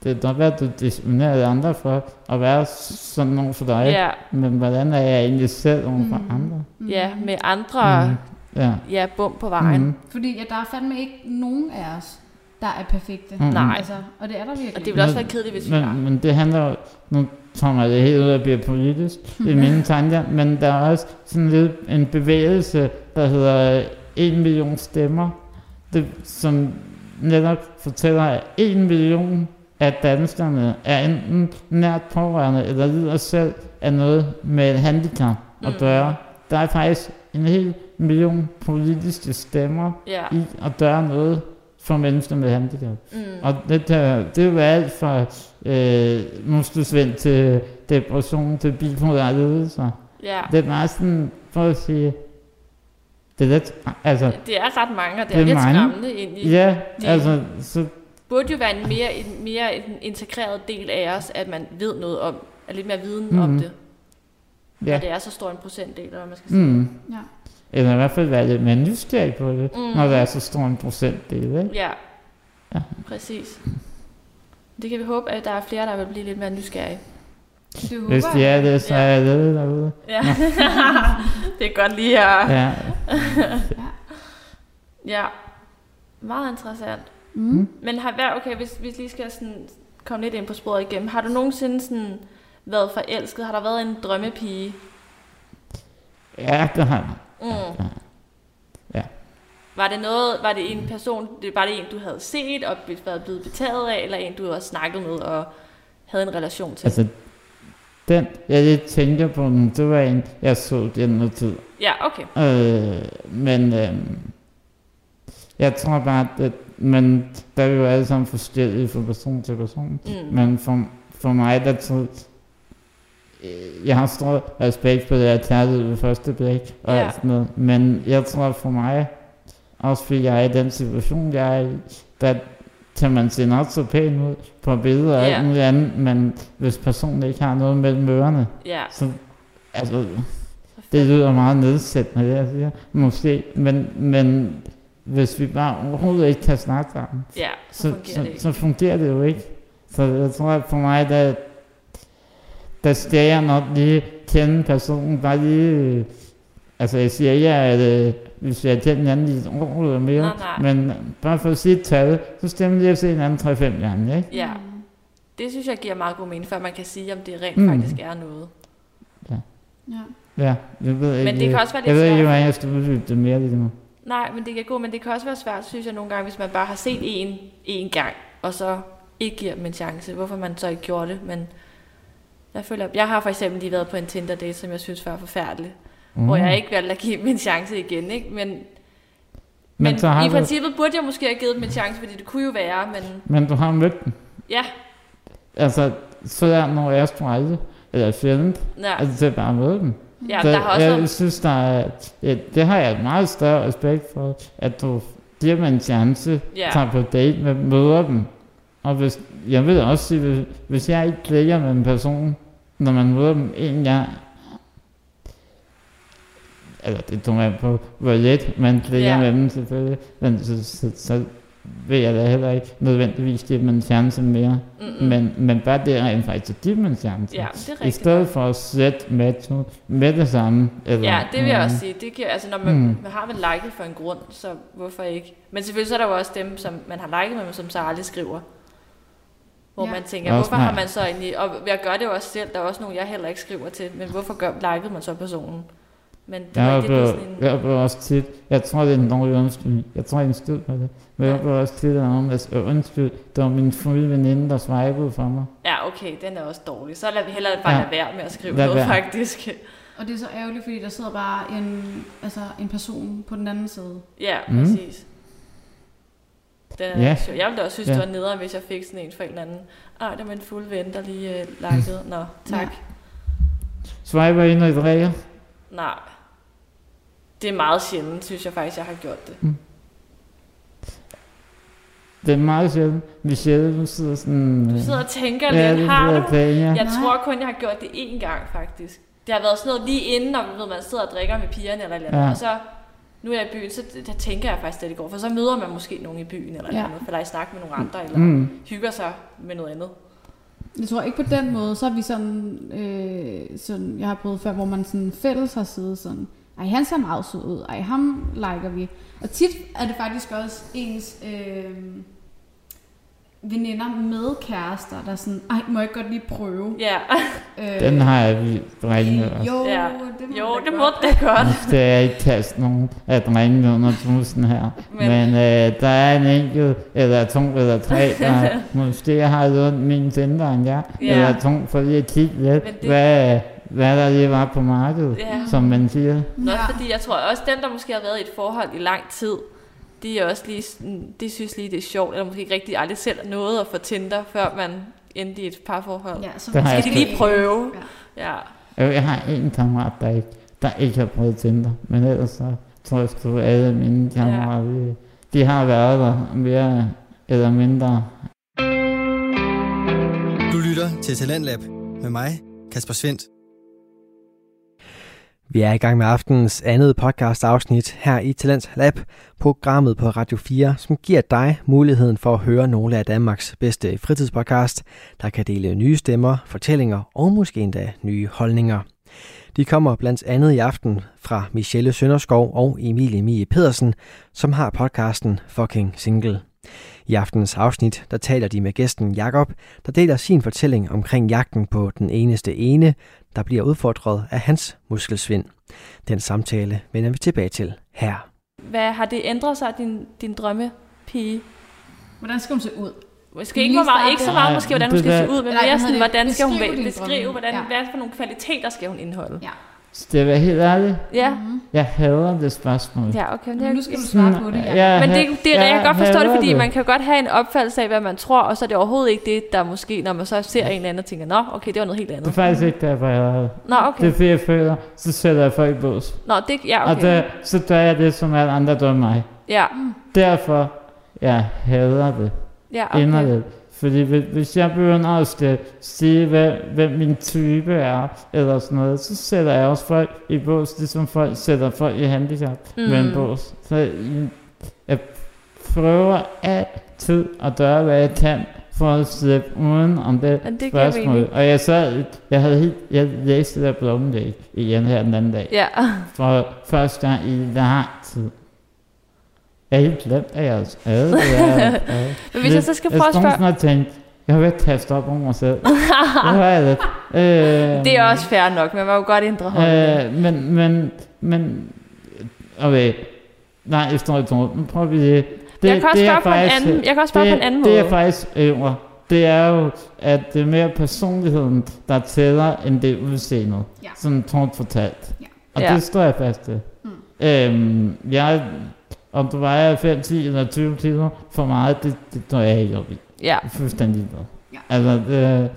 Det kan godt være, at du diskriminerer andre for at være sådan nogen for dig. Ja, Men hvordan er jeg egentlig selv for Mm. andre? Mm. ja, med andre Mm. Ja. ja, bum på vejen. Mm. Fordi at der er fandme ikke nogen af os, der er perfekte. Mm. Nej. Altså, og det er der virkelig. Og det ville også være kedeligt, hvis vi var. men, men det handler jo, nu kommer jeg det helt ud og bliver politisk i mine tanker, men der er også sådan lidt en bevægelse, der hedder en million stemmer, det, som netop fortæller, at en million af danskerne er enten nært pårørende eller lider selv af noget med et handicap at Mm. gøre. Der er faktisk en hel million politiske stemmer Ja. i at gøre noget for mennesker med handicap. Mm. Og det, der, det er jo alt fra øh, muskelsvind til depression til bipolar lidelser. ja. Det er bare sådan, for at sige, det er lidt, altså, Det er ret mange, og det, Det er er lidt mange. skræmmende egentlig. ja, det- altså, så, burde jo være en mere, en mere en integreret del af os, at man ved noget om, er lidt mere viden Mhm. om det. ja, Og det er så stor en procentdel, eller hvad man skal sige. mm, Ja. eller i hvert fald være lidt mere nysgerrig på det, Mm. når der er så stor en procentdel, ikke? Ja, Ja. præcis. Det kan vi håbe, at der er flere, der vil blive lidt mere nysgerrige. Det håber Hvis de jeg. er det, så Ja. er jeg det derude. Ja. det er godt lige at... Ja. Ja. Meget interessant. Mm. Men har hver, okay, hvis vi lige skal sådan komme lidt ind på sporet igennem. Har du nogensinde sådan været forelsket? Har der været en drømmepige? ja, det har jeg. Mm. Ja. Ja. Var det noget, var det en person, det var det en, du havde set og været blevet betaget af, eller en, du har snakket med og havde en relation til? Altså, den, jeg lidt tænker på nu, det var en, jeg så den noget tid. Ja, okay. Øh, men øh, jeg tror bare, at men der er vi jo alle sammen forskellige fra person til person. Mm. Men for, for mig, der tror øh, jeg har stor respekt for det her kærlighed ved første blik og Ja. alt sådan noget. Men jeg tror for mig, også fordi jeg er i den situation, jeg er i, der kan man se nok så pæn ud på billeder og Ja. alt muligt andet, men hvis personen ikke har noget mellem ørerne, Ja, så altså, det lyder meget nedsættende, det jeg siger, måske, men, men hvis vi bare overhovedet ikke kan snakke sammen, ja, så, så, fungerer så, det ikke. så fungerer det jo ikke. Så jeg tror, at for mig, der, der skal jeg nok lige kende personen, bare lige, altså jeg siger ikke, at øh, hvis jeg kender hinanden i et år eller mere, Nej, nej. men bare for at sige et tal, så stemmer lige at se hinanden 3-5 gange, ikke? Ja, det synes jeg giver meget god mening, før man kan sige, om det rent Mm. faktisk er noget. Ja. Ja, jeg ved ikke, Men det kan også være lidt jeg ved ikke, hvordan jeg skal uddybe det mere lige nu. Nej, men det kan gå, men det kan også være svært, synes jeg nogle gange, hvis man bare har set en en gang, og så ikke giver dem en chance. Hvorfor man så ikke gjorde det, men jeg føler, jeg har for eksempel lige været på en Tinder date, som jeg synes var forfærdelig, mm. hvor jeg ikke valgte at give dem en chance igen, ikke? Men, men, men så har i du, princippet burde jeg måske have givet dem en chance, fordi det kunne jo være, men men du har mødt dem. ja, Altså, så er når jeg aldrig, eller sjældent, ja, altså til bare at møde dem. Ja Så der har også jeg været, synes, der er, ja, det har jeg meget større respekt for, at du giver dem en chance, Ja. tager på date med, møder dem. Og hvis, jeg vil også sige, hvis, hvis jeg ikke klikker med en person, når man møder dem en gang, eller det tror jeg på, hvor let man klikker Ja. med dem selvfølgelig, men så, så, så vil jeg da heller ikke nødvendigvis give dem en chance mere. mm, Men, men bare det rent faktisk at give dem en chance. ja, det er I stedet for at sætte match ud med det samme. Eller, Ja, det vil jeg også sige. Det giver, altså, når man, Mm. man har vel liket for en grund, så hvorfor ikke? Men selvfølgelig så er der jo også dem, som man har liket med, men som så aldrig skriver. Hvor Ja. man tænker, Også hvorfor har nej. man så egentlig... Og jeg gør det jo også selv. Der er også nogen, jeg heller ikke skriver til. Men hvorfor gør, likede man så personen? Men det Jeg var har ikke oplevet, sådan en... jeg oplever også tit, jeg tror det er en dårlig undskyldning, jeg tror ikke en på det, men jeg Ja. oplever også tit, at nogen, der siger, undskyld, det var min fulde veninde, der swipede for mig. Ja, okay, den er også dårlig. Så lad vi hellere bare Ja. lade være med at skrive Lad noget, være. faktisk. Og det er så ærgerligt, fordi der sidder bare en, altså en person på den anden side. Ja, Mm. præcis. Den er sjov. Jeg ville da også synes, Ja. det var nederen, hvis jeg fik sådan en fra en anden. Ej, det var en fuld ven, der lige uh, likede. Nå, tak. Ja. Swiper ind og drikker. Nej. Det er meget sjældent, synes jeg faktisk, jeg har gjort det. Det er meget sjældent. Michelle, du sidder sådan... Du sidder og tænker ja, lidt, har du? tænker. Jeg tror kun, jeg har gjort det én gang, faktisk. Det har været sådan noget lige inden, når ved, man sidder og drikker med pigerne eller eller andet. Ja. Og så, nu er jeg i byen, så der tænker jeg faktisk, at det går. For så møder man måske nogen i byen eller Ja. noget, eller i snak med nogle andre, eller Mm. hygger sig med noget andet. Jeg tror ikke på den måde, så er vi sådan, øh, sådan, jeg har prøvet før, hvor man sådan fælles har siddet sådan, ej, han ser meget sød ud, ej, ham liker vi. Og tit er det faktisk også ens øh, veninder med kærester, der er sådan, ej, må jeg godt lige prøve? Ja, Øh, Den har jeg vi drengene også. Jo, Ja. det må jo, da det må godt. det godt. Det er ikke kaste nogen af drengene under trussen her. Men, Men- Men øh, der er en enkelt, eller to, eller tre, der måske har lånt min Tinder end jeg. Ja. Eller to, for lige at kigge lidt, Men det- hvad, hvad der lige var på markedet, Ja. som man siger. Nå, Ja. fordi jeg tror også, dem, der måske har været i et forhold i lang tid, de er også lige, de synes lige, det er sjovt, eller måske ikke rigtig aldrig selv noget at få Tinder, før man endte i et parforhold. Ja, så Skal jeg de lige prøve? Ja. Ja. Jeg har en kammerat, der ikke, der ikke har prøvet Tinder, men ellers så tror jeg at alle mine kammerater, de, de har været der mere eller mindre. Du lytter til Talentlab med mig, Kasper Svendt. Vi er i gang med aftenens andet podcast afsnit her i Talent Lab, programmet på Radio 4, som giver dig muligheden for at høre nogle af Danmarks bedste fritidspodcast, der kan dele nye stemmer, fortællinger og måske endda nye holdninger. De kommer blandt andet i aften fra Michelle Sønderskov og Emilie Mie Pedersen, som har podcasten Fucking Single. I aftenens afsnit, der taler de med gæsten Jakob, der deler sin fortælling omkring jagten på den eneste ene, der bliver udfordret af hans muskelsvind. Den samtale vender vi tilbage til her. Hvad har det ændret sig, din, din drømmepige? Hvordan skal hun se ud? Måske ikke, hvor meget, ikke så meget måske, hvordan hun skal se ud, men mere hvad sådan, hvordan skal hun beskrive, hvordan, Ja. hvad for nogle kvaliteter skal hun indeholde? Ja. Det er helt ærligt. Ja, Mhm. Jeg hader det spørgsmål. ja okay. Det Men er, nu skal du svare på det, ja. Ja, men det, det, jeg kan godt forstå det, fordi man kan godt have en opfattelse af, hvad man tror, og så er det overhovedet ikke det, der måske, når man så ser en eller anden og tænker, nå, okay, det var noget helt Det er andet. faktisk ikke derfor, jeg hader det. Nå, Det okay. er fordi, jeg føler, så sætter jeg folk i bås. Nå, det, ja, Og okay. der, så gør jeg det, som alle andre gør mig. Ja, Derfor, jeg hader det ja, okay. okay. inderligt. Fordi hvis- jeg begynder at skal sige, hvem, hvem min type er, eller sådan noget, så sætter jeg også folk i bås, ligesom folk sætter folk i handicap mm. med en Mm. bås. Så jeg, prøver altid at gøre, hvad jeg kan, for at slippe uden om det, Men det spørgsmål. Og jeg sad, jeg havde helt, jeg læste det der blogindlæg igen her den anden dag, Ja, for første gang i lang tid. Jeg helt glemt, at jeg havde det. Jeg, jeg, men hvis jeg så skal prøve at jeg spørge... Jeg har tænkt, jeg har været kaste op over mig selv. det har jeg lidt. Øh, Det er også fair nok, men man må jo godt ændre. Øh, men, men, men, okay. Nej, efter et Nu prøver vi det. det Jeg kan også det er spørge på en anden, jeg kan også spørge det, på en anden det måde. er faktisk øvre. Det er jo, at det er mere personligheden, der tæller, end det er udseendet. Ja. Sådan tårnt fortalt. Ja. Og Ja. det står jeg fast til. Mm. Øhm, jeg, om du vejer 5, 10 eller 20 kilo for meget, det, det står jeg ikke op i. Ja, Fuldstændig ligeglad. Ja. Altså, det,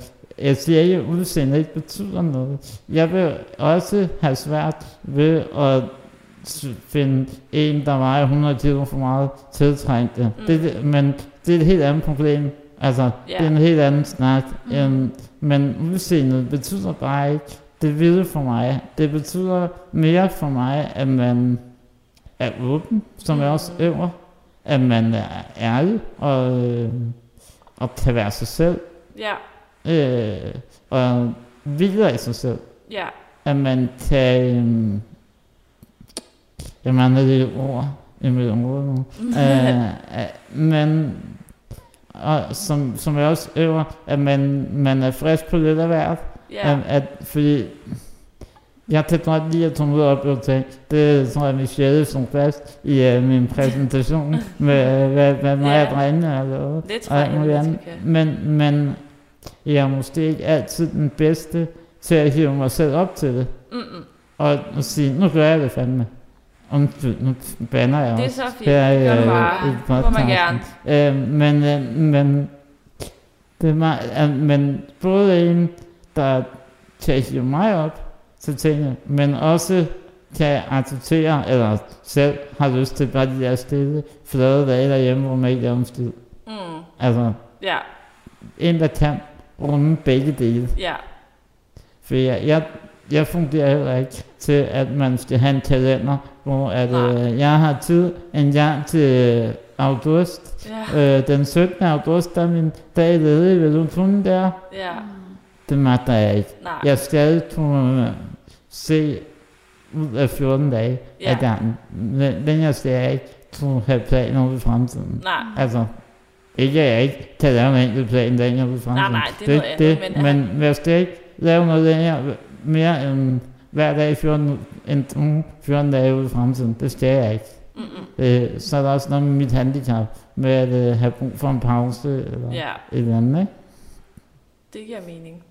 jeg siger ikke, at udseende ikke betyder noget. Jeg vil også have svært ved at finde en, der vejer 100 kilo for meget tiltrængt. Mm. Det, det, men det er et helt andet problem. Altså, Ja. det er en helt anden snak. Mm. Øhm, men udseendet betyder bare ikke det vilde for mig. Det betyder mere for mig, at man er åben, som jeg også øver. At man er ærlig og, øh, og kan være sig selv. ja, Øh, og hviler i sig selv. ja. At man kan... Øh, jeg mangler lidt ord i mit område nu. øh, men og som, som jeg også øver, at man, man er frisk på lidt af hvert. Ja, At, at, fordi jeg kan godt lide at tage ud og ting. Det tror jeg, Michelle som fast i uh, min præsentation med, uh, hvad, hvad mig Ja. og drengene har lavet. det tror jeg, andet. Men, men jeg er måske ikke altid den bedste til at hive mig selv op til det. Mm-mm. Og, og sige, nu gør jeg det fandme. Undskyld, nu banner jeg Det er så fint. Her Det gør du øh, bare. Må man gerne. Øh, men, øh, men, det er meget, øh, men både en, der hive mig op til tingene, men også kan acceptere, eller selv har lyst til bare de der stille, flade dage derhjemme, hvor man ikke laver en skid. Mm. Altså, Ja, en, der kan rumme begge dele. ja, For jeg, jeg, jeg fungerer heller ikke til, at man skal have en kalender, hvor at, øh, jeg har tid en gang til øh, august. ja, Øh, den 17. august, der er min dag ledig. Du kunne der? ja. Det magter jeg ikke. Nej, Jeg skal kunne se ud af 14 dage Ja. ad gangen. Længere skal jeg ikke kunne have planer ud i fremtiden. nej. Altså, ikke at jeg ikke kan lave en enkelt plan længere ud i fremtiden. nej, det er noget andet, det, men- men, men jeg skal ikke lave noget længere, mere end hver dag i 14, en uge, 14 dage ude i fremtiden. Det skal jeg ikke. Mm-mm. Øh, så er der også noget med mit handicap, med at øh, have brug for en pause, eller Ja, et eller andet, ikke? det giver mening.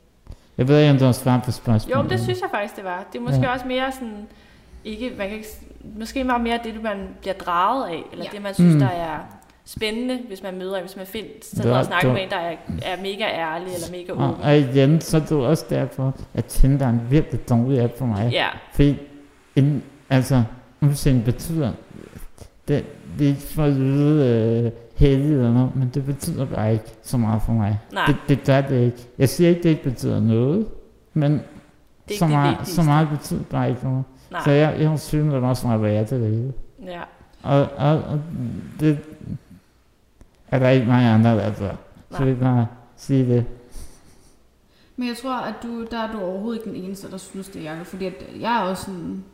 Jeg ved ikke, om du har svar på spørgsmålet. Jo, men det synes jeg faktisk, det var. Det er måske Ja. også mere sådan, ikke, man kan ikke, måske meget mere det, man bliver draget af, eller Ja. det, man synes, Mm. der er spændende, hvis man møder hvis man finder, Det var- og snakker det med en, der er, er mega ærlig, eller mega Og, åben. og igen, så er det også derfor, at Tinder er en virkelig dårlig app for mig. Ja, Fordi, en, altså, udseende betyder, det, det er ikke for at lyde øh, heldig eller noget, men det betyder bare ikke så meget for mig. nej, Det, det gør det ikke. Jeg siger ikke, det ikke betyder noget, men det er så, det meget, vigtigste. så meget betyder bare ikke noget. Nej, Så jeg, jeg synes, det også meget værd til det hele. ja. Og, og, og det er der ikke mange andre, der gør. Så vi bare sige det. Men jeg tror, at du, der er du overhovedet ikke den eneste, der synes det, Jacob. Fordi at jeg er også sådan...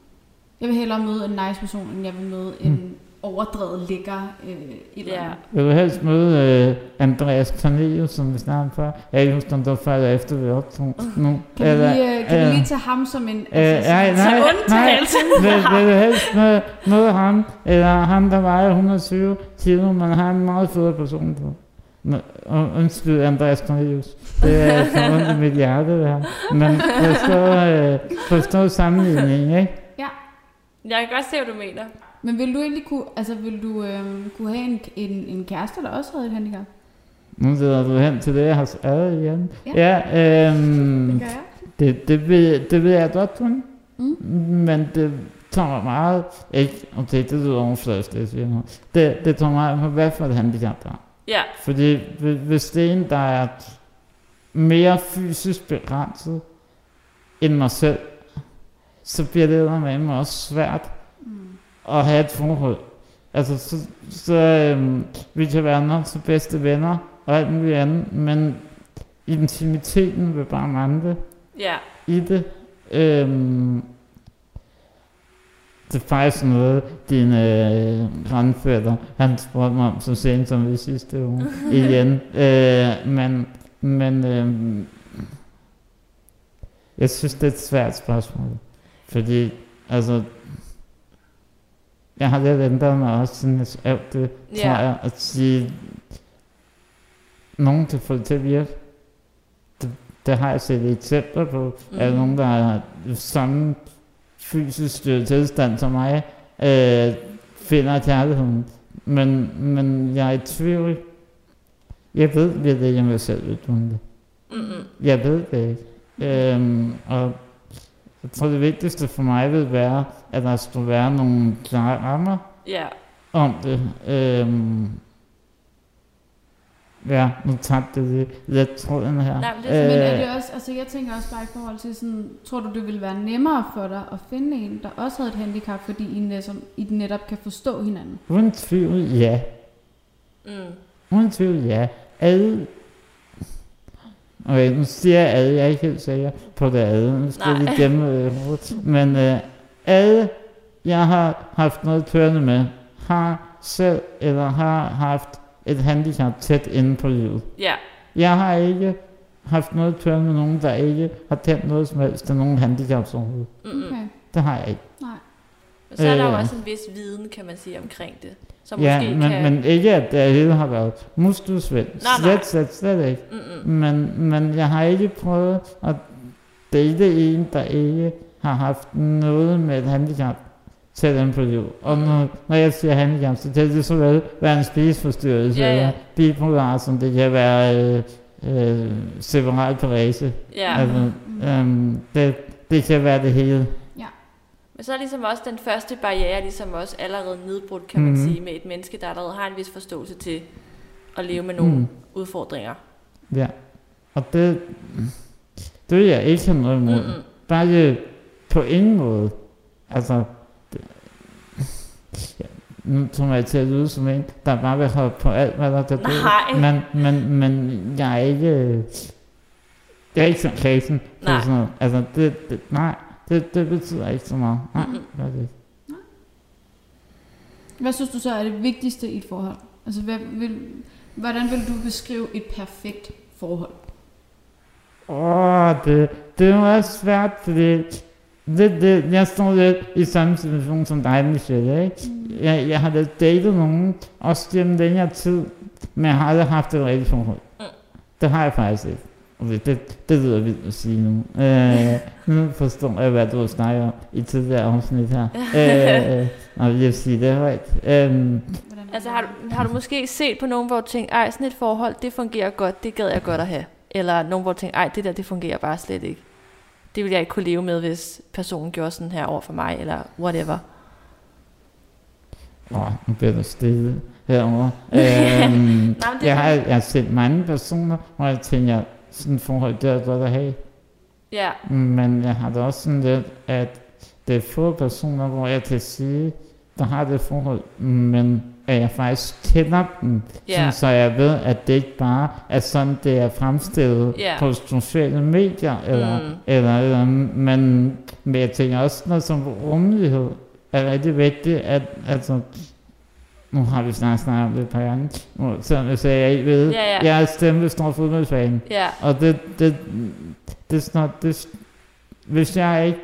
Jeg vil hellere møde en nice person, end jeg vil møde en Mm. Overdrevet lækker øh, et eller Ja. vil helst møde øh, Andreas Cornelius, som vi snakkede før. Jeg kan huske, om det var før eller efter, vi optog nu. Kan, vi lige, øh, kan eller- vi lige tage ham som en... Øh, nej, sådan- nej, Så undtagelse. vil, vil du helst møde, møde ham, eller ham, der vejer 120 kilo, men har en meget fed person på. Nå, und- undskyld, Andreas Cornelius. Det er så ondt i mit hjerte, det her. Men forstå, øh, forstå sammenligningen, ikke? Jeg kan godt se, hvad du mener. Men vil du egentlig kunne, altså vil du øh, kunne have en, en, en kæreste, der også havde et handicap? Nu leder du hen til det, jeg har skrevet igen. Ja. Ja, øhm, gør jeg. det, det, ved, det ved jeg godt, hun. Mm. Men det tager meget, ikke, okay, det lyder overfladisk, det jeg siger nu. Det, det tager meget på, hvad for et handicap der er. Ja, Fordi hvi- hvis det er en, der er mere fysisk begrænset end mig selv, så bliver det med mig også svært. At have et forhold. Altså, så, så øhm, vi kan være nok så bedste venner og alt muligt andet, men intimiteten vil bare mangle ja. i det. Øhm, det er faktisk noget, din øh, grandfætter, han spurgte mig om så sent som i sidste uge igen. Øh, men men øh, jeg synes, det er et svært spørgsmål. Fordi, altså, jeg har lidt ændret mig også, siden jeg skrev det, tror Ja. jeg, at sige, nogen kan få det til at virke. Det, det har jeg set eksempler på, mm. at nogen, der har samme fysisk tilstand som mig, øh, finder kærligheden. Men, men jeg er i tvivl. Jeg ved virkelig ikke, om jeg selv vil kunne det. Mm-mm. Jeg ved det ikke. Øhm, og jeg tror, det vigtigste for mig vil være, at der skulle være nogle klare rammer Ja, om det. Øhm, ja, nu tabte det lidt tråden her. Nej, men det er- Men er Øh, det også, altså jeg tænker også bare i forhold til sådan, tror du det ville være nemmere for dig at finde en, der også havde et handicap, fordi I, netop, I netop kan forstå hinanden? Uden tvivl, ja. mm. Uden tvivl, ja. Alle... Okay, nu siger jeg alle, jeg er ikke helt sikker på det alle. Nu skal Nej. gemme øh. Men øh, alle, jeg har haft noget kørende med, har selv eller har haft et handicap tæt inde på livet. ja. Jeg har ikke haft noget kørende med nogen, der ikke har kendt noget som helst til nogen handicaps overhovedet. Okay, Det har jeg ikke. nej. Og så er der jo Øh. også en vis viden, kan man sige, omkring det. Som Ja, måske men, kan... men ikke at det hele har været nej. Slet, slet, slet ikke. Mm-mm. Men, men jeg har ikke prøvet at date en, der ikke har haft noget med et handicap til dem på liv. Og når, når jeg siger handicap, så kan det så vel være en spiseforstyrrelse, Ja, ja. eller bipolar, som det kan være øh, øh, separat parese. Ja, Altså, øhm, det, det kan være det hele. men så er ligesom også den første barriere ligesom også allerede nedbrudt, kan man Mhm. sige, med et menneske, der allerede har en vis forståelse til at leve med nogle Mm. udfordringer. Ja. Og det, det vil jeg ikke have noget imod. Mm-mm. Bare det på ingen måde. Altså, ja, nu tror jeg til at lyde som en, der bare vil hoppe på alt, hvad der kan. Nej. Men, men, men jeg er ikke, jeg er ikke sådan kredsen Nej. sådan noget. Altså, det, det, nej, det, det betyder ikke så meget. Nej, det er det. Hvad synes du så er det vigtigste i et forhold? Altså, hvad vil, hvordan vil du beskrive et perfekt forhold? Åh, det, det er svært, fordi det, det, jeg står lidt i samme situation som dig, Michelle, ikke? Jeg, jeg har da datet nogen, også gennem længere tid, men jeg har aldrig haft et rigtigt forhold. Mm. Det har jeg faktisk ikke. Okay, det, det lyder vildt at sige nu. Øh, nu forstår jeg, hvad du snakker om i tidligere afsnit her. øh, og jeg vil sige det højt. Øh, Altså har du, har du måske set på nogen, hvor du tænker, ej, sådan et forhold, det fungerer godt, det gad jeg godt at have. Eller nogen, hvor du tænker, ej, det der, det fungerer bare slet ikke. Det ville jeg ikke kunne leve med, hvis personen gjorde sådan her over for mig, eller whatever. Åh, nu bliver der stille herovre. øhm, det er jeg, har, jeg har set mange personer, hvor jeg tænker, sådan et forhold, det er godt at have. Ja, Men jeg har da også sådan lidt, at det er få personer, hvor jeg kan sige, der har det forhold, men at jeg faktisk kender dem, sådan, så jeg ved, at det ikke bare er sådan, det er fremstillet Ja. på sociale medier, eller, Mm. eller, eller men, men jeg tænker også noget som rummelighed er rigtig vigtigt, at altså, nu har vi snart snakket om det et par gange, nu- selvom jeg sagde, at jeg ikke ved, Ja, ja. jeg er stemme stor fodboldfan, ja, og det, det, det er sådan, det, hvis jeg ikke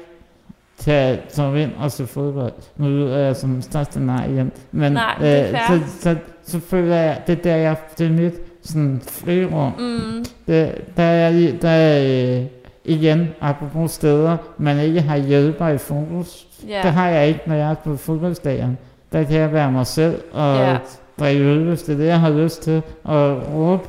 kan komme ind og se fodbold, nu lyder jeg som den største nej igen, men Nej, det er øh, så, så, så, føler jeg, det er der, jeg, det er mit sådan frirum. Mm, Det, der er, i- der er øh, igen, apropos steder, man ikke har hjælper i fokus. ja. Det har jeg ikke, når jeg er på fodboldstadion. Der kan jeg være mig selv og Ja. drikke øl, hvis det er det, jeg har lyst til, og råbe,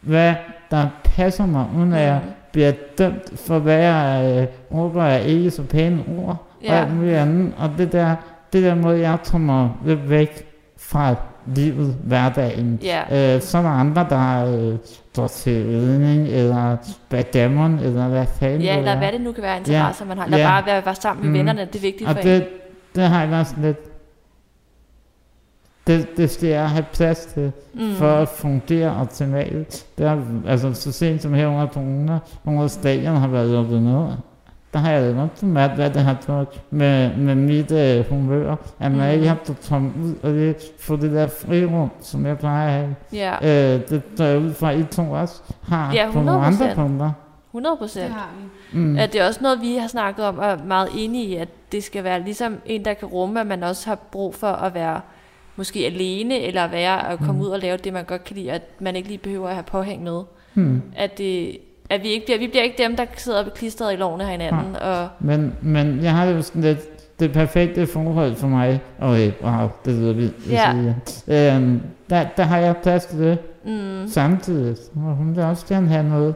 hvad der passer mig, uden at jeg Mm. Bliver dømt for, hvad jeg øh, råber af ikke så pæne ord og Ja. alt muligt andet. Og det der, det der måde, jeg tager mig lidt væk fra livet, hverdagen. Ja. Øh, så er der andre, der øh, går til ridning, eller backgammon, eller hvad fanden Ja, det eller er. hvad det nu kan være interesser, man har. Eller Ja. bare være, være sammen med Mm. vennerne, det er vigtigt Og for en. det, det har jeg været sådan lidt... Det, det skal jeg have plads til, Mm. for at fungere optimalt. Det er, altså så sent som her under corona, af stadion har været lukket ned. Der har jeg nok til mærke, hvad det har gjort med, med mit øh, humør. At man Mm. ikke har kunnet komme ud og lige få det der frirum, som jeg plejer at have. Ja, Øh, det der er ud fra, at I to også har Ja, på nogle andre 100%. punkter. 100 Det procent. Mm. At det er også noget, vi har snakket om, og er meget enige i, at det skal være ligesom en, der kan rumme, at man også har brug for at være måske alene, eller være at komme Mm. ud og lave det, man godt kan lide, at man ikke lige behøver at have påhæng med. Hmm. At, det, at vi ikke bliver, vi bliver ikke dem, der sidder klistret i lovene af hinanden. Og, Men, men jeg har jo sådan lidt det perfekte forhold for mig. Okay, wow, det lyder vildt. Ja. jeg siger. Øhm, der, der har jeg plads til det mm, samtidig. Og hun vil også gerne have noget.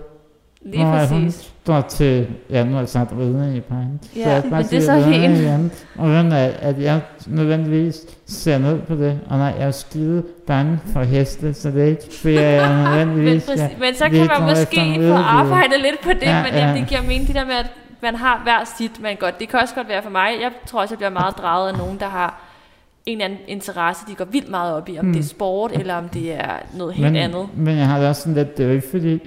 lige Nå, er hun- præcis. Står til, ja nu har jeg sagt ridning i pegen. Ja, men det er så. Igen, og ved at, at jeg nødvendigvis ser ned på det. Og nej, jeg er skide bange for heste, så det er ikke, fordi jeg Men, nødvendigvis præcis, men så kan man måske få arbejdet lidt på det, Ja, men ja. det giver mening, det der med, at man har hver sit, men godt, det kan også godt være for mig. Jeg tror også, jeg bliver meget draget af nogen, der har en eller anden interesse, de går vildt meget op i, om Mm. det er sport, eller om det er noget helt men, andet. Men jeg har det også sådan lidt, det er ikke fordi,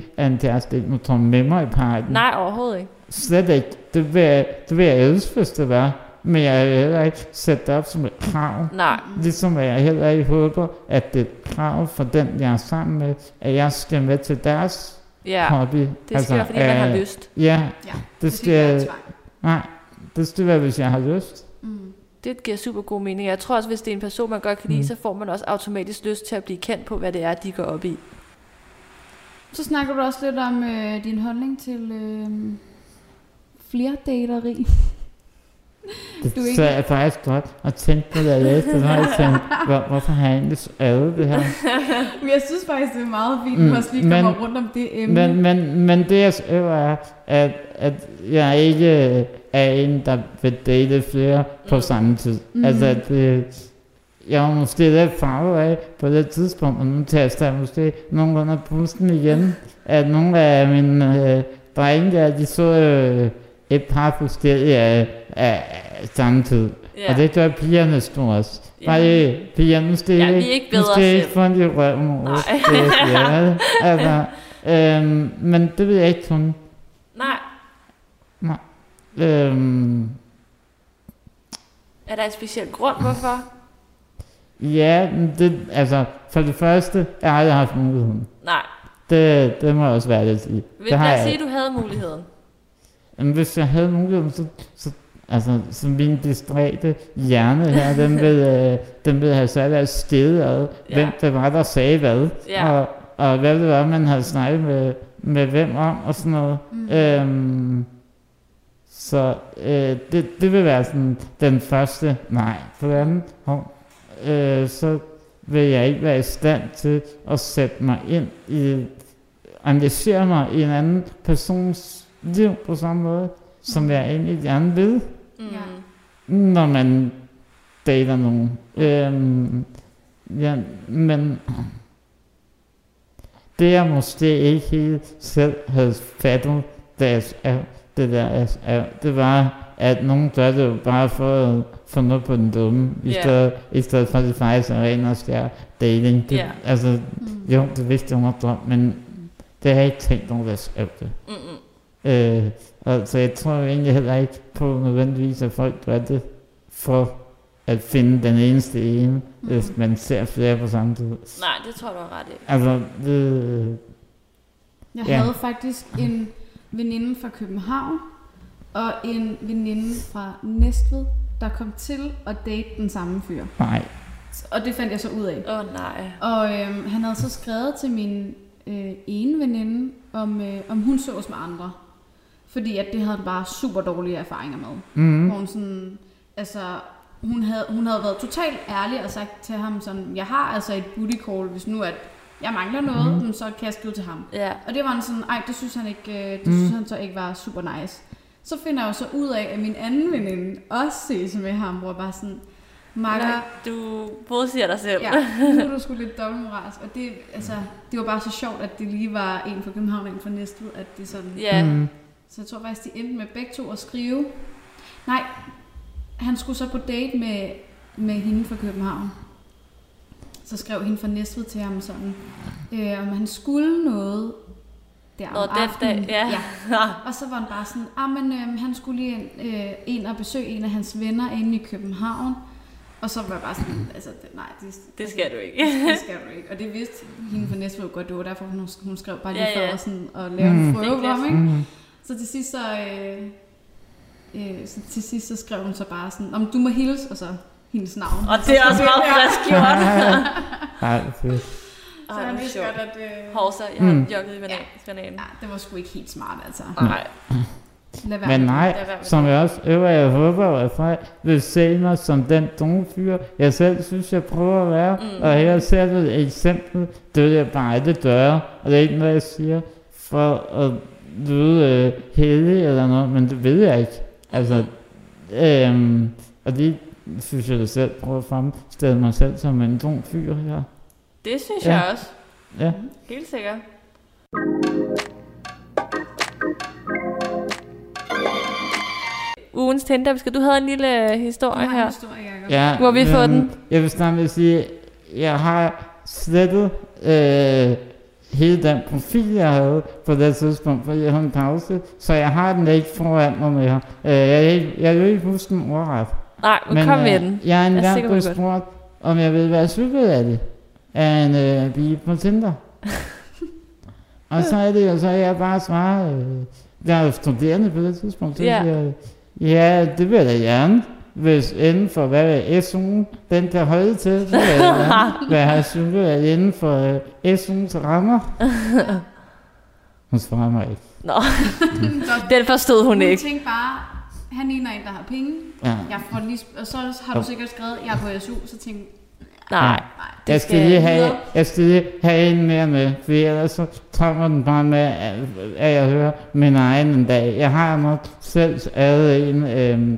kæreste ikke må tage med mig i parken. Nej, overhovedet ikke. Slet ikke. Det vil, jeg, det vil jeg elske, hvis det var. Men jeg vil heller ikke sætte det op som et krav. Nej, Ligesom at jeg heller ikke håber, at det er et krav for den, jeg er sammen med, at jeg skal med til deres ja. hobby. Det skal altså, være, fordi man har øh, lyst. Ja, Ja, det det skal nej, det skal være, hvis jeg har lyst. Mm. Det giver super god mening. Jeg tror også, hvis det er en person, man godt kan lide, Mm. så får man også automatisk lyst til at blive kendt på, hvad det er, de går op i. Så snakker du også lidt om øh, din holdning til øh, flerdateri. Det Du er så jeg faktisk godt og tænkte på, da jeg læste det, har jeg tænkt, hvor, hvorfor har jeg egentlig skrevet det her? Men jeg synes faktisk, det er meget fint, Mm, at også lige men- kommer rundt om det emne. Men, men, men det jeg skriver er, at, at jeg ikke er en, der vil date flere på Mm. samme tid. Mm. Altså, at det, jeg var måske lidt farvet af på det tidspunkt, og nu taster jeg måske nogenlunde af pusten igen, at nogle af mine øh, drenge der, de så øh, et par forskellige samme tid. Ja. Og det gør pigerne stort. Ja. Bare øh, pigerne måske Ja, vi er ikke, ikke bedre ikke selv. få en i røven Nej. siger, altså, øhm, men det vil jeg ikke kun. Nej. Øhm, Er der en speciel grund, hvorfor? ja, det, altså, for det første, jeg har aldrig haft muligheden. Nej. Det, det må jeg også være lidt sige. Vil Det har jeg sige, ikke. at du havde muligheden. Men hvis jeg havde muligheden, så, så altså, så min distræte hjerne her, den vil, øh, den vil have sat af skede ad, Ja. hvem det var, der sagde hvad, Ja. og, og hvad det var, man havde snakket med, med hvem om, og sådan noget. Mm. Øhm, så øh, det, det vil være sådan den første nej. For det andet, hov, øh, så vil jeg ikke være i stand til at sætte mig ind i, engagere mig i en anden persons liv på samme måde, som jeg egentlig gerne vil, Mm. Når man dater nogen. Øhm, ja, men det jeg måske ikke helt selv havde fattet, da jeg det der, jeg skrev, det var, at nogen gør det jo bare for at få noget på den dumme, i, Ja. stedet, i stedet for at det faktisk er ren og skær dating. Det, Ja. Altså, Mm. jo, det vidste jeg nok men det har jeg ikke tænkt over, jeg skrev det. Mm-mm. Øh, og, så jeg tror jo egentlig heller ikke på nødvendigvis, at folk gør det for at finde den eneste ene, Mm. hvis man ser flere på samme tid. Nej, det tror du er ret i. Altså, det, Jeg Ja. havde faktisk en veninde fra København, og en veninde fra Næstved, der kom til at date den samme fyr. nej. Og det fandt jeg så ud af. Åh oh, nej. Og øhm, han havde så skrevet til min øh, ene veninde, om, øh, om hun sås med andre. Fordi at det havde han bare super dårlige erfaringer med. Mm. Hvor hun sådan, altså, hun havde, hun havde været totalt ærlig og sagt til ham sådan, jeg har altså et booty call, hvis nu at jeg mangler noget, mm. så kan jeg skrive til ham. Ja. Og det var han sådan, ej, det synes han ikke, øh, det Mm. synes han så ikke var super nice. Så finder jeg jo så ud af, at min anden veninde også ses med ham, hvor bare sådan, Makker, Nej, du modsiger dig selv. ja, nu er du sgu lidt dobbeltmoralsk. Og det, altså, det var bare så sjovt, at det lige var en fra København og en fra Næstved, at det sådan... ja. Mm. Så jeg tror faktisk, de endte med begge to at skrive. Nej, han skulle så på date med, med hende fra København. Så skrev hende fra Næstved til ham sådan, øh, om han skulle noget der Nå, om den aftenen. dag, ja. ja. Og så var han bare sådan, ah, men øh, han skulle lige ind, øh, ind og besøge en af hans venner inde i København. Og så var jeg bare sådan, altså, det, nej, det, Det skal du ikke. det skal du ikke. Og det vidste hende fra Næstved godt, det var derfor, hun, hun skrev bare lige Ja, ja, for at, sådan, at lave Mm. en prøve ham, klasse. ikke? Mm. Så til sidst så, øh, øh, så til sidst så skrev hun så bare sådan, om du må hilse, og så hendes navn. Og det er også meget frisk gjort. Ej, fedt. Så Ej, han vidste godt, at... Øh, Hovsa, jeg har Mm. jogget i banan, bananen. ja, det var sgu ikke helt smart, altså. Nej. Lad være Men med nej, Lad være som jeg også øver, jeg håber, at folk vil se mig som den dumme fyr, jeg selv synes, jeg prøver at være. Mm. Og her ser du et eksempel, det vil jeg bare aldrig gøre. Og det er ikke noget, jeg siger for at lyde øh, heldig eller noget, men det ved jeg ikke. Altså, øhm, og det synes jeg da selv prøver at fremstille mig selv som en dum fyr her. Det synes Ja. jeg også. Ja. Helt sikkert. Ugens Tinder, skal du have en lille øh, historie Jeg har en her? historie, Jacob. Ja, Må vi få den? Jeg vil snart vil sige, jeg har slettet øh, hele den profil, jeg havde på det tidspunkt, fordi jeg havde en pause, så jeg har den ikke foran mig mere. Øh, jeg, ikke- jeg vil ikke huske den ordret. Nej, men, kom med øh, den. Jeg er en Jeg er blevet spurgt, om jeg vil være cyklet af det, af en øh, bil på Tinder. Og så er det jo så, jeg bare svarer, øh, jeg er studerende på det tidspunkt, så Ja. ja. jeg, ja, det vil jeg da gerne. Hvis inden for, hvad er SU'en, den kan holde til, så vil jeg da gerne være cyklet af inden for øh, SU'ens rammer. Hun svarer mig ikke. Nå, den forstod hun hun ikke. tænkte bare, han ligner en, der har penge. Ja. Jeg får lige, og så har du sikkert skrevet, jeg er på SU, så tænkte Nej, nej, det Jeg skal, skal lige have, jeg skal lige have en mere med, for ellers så kommer den bare med, at jeg hører min egen en dag. Jeg har nok selv lavet en, øhm,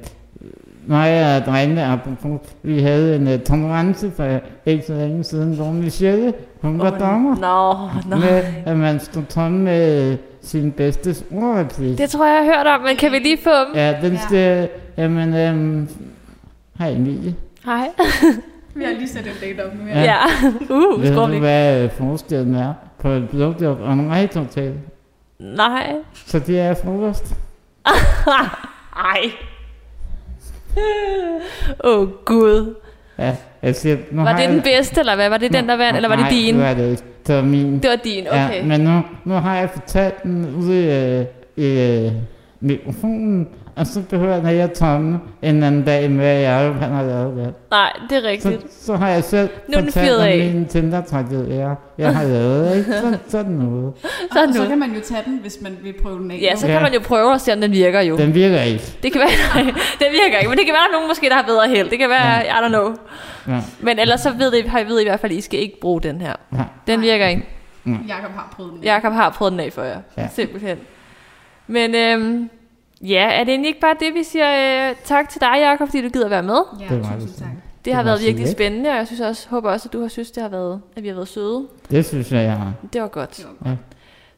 jeg er drengene, apropos, vi havde en uh, konkurrence for ikke så længe siden, hvor Michelle, hun var Åh, dommer. Nå, nå. Med, at man stod tom med sin bedste ordreplik. Det tror jeg, jeg har hørt om, men kan vi lige få dem? Ja, den Ja. skal, jamen, øhm, hej Emilie. Hej. Vi har lige sat en date op nu. Ja. Ja. Uh, Ved du, hvad øh, forskellen er på et blowjob og en rejtotal? Nej. Så det er frokost. Ej. Åh, oh, Gud. Ja, jeg siger, nu Var det jeg, den bedste, eller hvad? Var det den, der vandt, eller var det nej, din? det var det. Det var min. Det var din, okay. Ja, men nu, nu har jeg fortalt den ude i, øh, i øh, mikrofonen, og så behøver jeg ikke at tomme en anden dag med, at jeg han har lavet det. Nej, det er rigtigt. Så, så har jeg selv Nu den fortalt om af. min tinder jeg, jeg har lavet. Ikke? Så, sådan noget. Så og så kan man jo tage den, hvis man vil prøve den af. Ja, så Ja. kan man jo prøve at se, om den virker jo. Den virker ikke. Det kan være, nej, den virker ikke, men det kan være, at nogen måske, der har bedre held. Det kan være, Ja. I don't know. Ja. Men ellers så ved I, har I ved I hvert fald, at I skal ikke bruge den her. Ja. Den virker ikke. Jakob har prøvet den. Jakob har prøvet den af for jer. Ja. Simpelthen. Men øhm, ja, er det egentlig ikke bare det, vi siger øh, tak til dig, Jakob, fordi du gider være med? Ja, Det var tusind tak. Det, Det har været virkelig let. spændende, og jeg synes også, håber også, at du har synes, det har været, at vi har været søde. Det synes jeg, jeg har. Det var godt. Det var godt.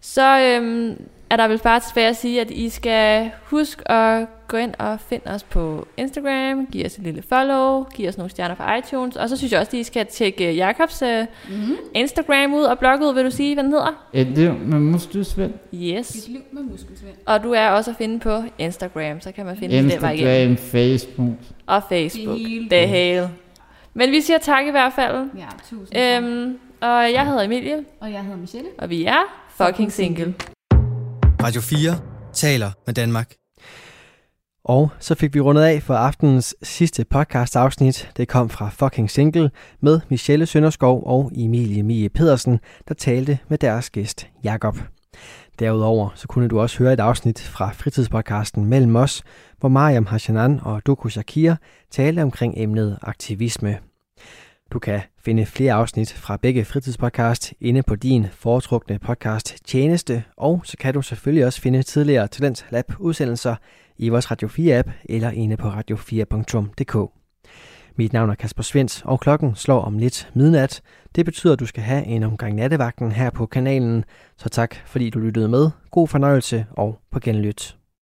Så øhm, er der vel bare tilbage at sige, at I skal huske at gå ind og finde os på Instagram, give os et lille follow, give os nogle stjerner på iTunes, og så synes jeg også, at I skal tjekke Jakobs Mm-hmm. Instagram ud og blog ud, vil du sige, hvad den hedder? Et liv med muskelsvind. Yes. Et liv med muskelsvind. Og du er også at finde på Instagram, så kan man finde den der vej igen. Instagram, Facebook. Og Facebook. Det hele. Det hele. Men vi siger tak i hvert fald. Ja, tusind tak. Øhm, og jeg hedder Emilie, Og jeg hedder Michelle. og vi er fucking single. Radio 4 taler med Danmark. Og så fik vi rundet af for aftenens sidste podcast afsnit. Det kom fra Fucking Single med Michelle Sønderskov og Emilie Mie Pedersen, der talte med deres gæst Jakob. Derudover så kunne du også høre et afsnit fra fritidspodcasten Mellem os, hvor Mariam Hashanan og Doku Shakir talte omkring emnet aktivisme. Du kan finde flere afsnit fra begge fritidspodcast inde på din foretrukne podcast tjeneste, og så kan du selvfølgelig også finde tidligere Talent Lab udsendelser i vores Radio 4 app eller inde på radio4.dk. Mit navn er Kasper Svens, og klokken slår om lidt midnat. Det betyder, at du skal have en omgang nattevagten her på kanalen. Så tak fordi du lyttede med. God fornøjelse og på genlyt.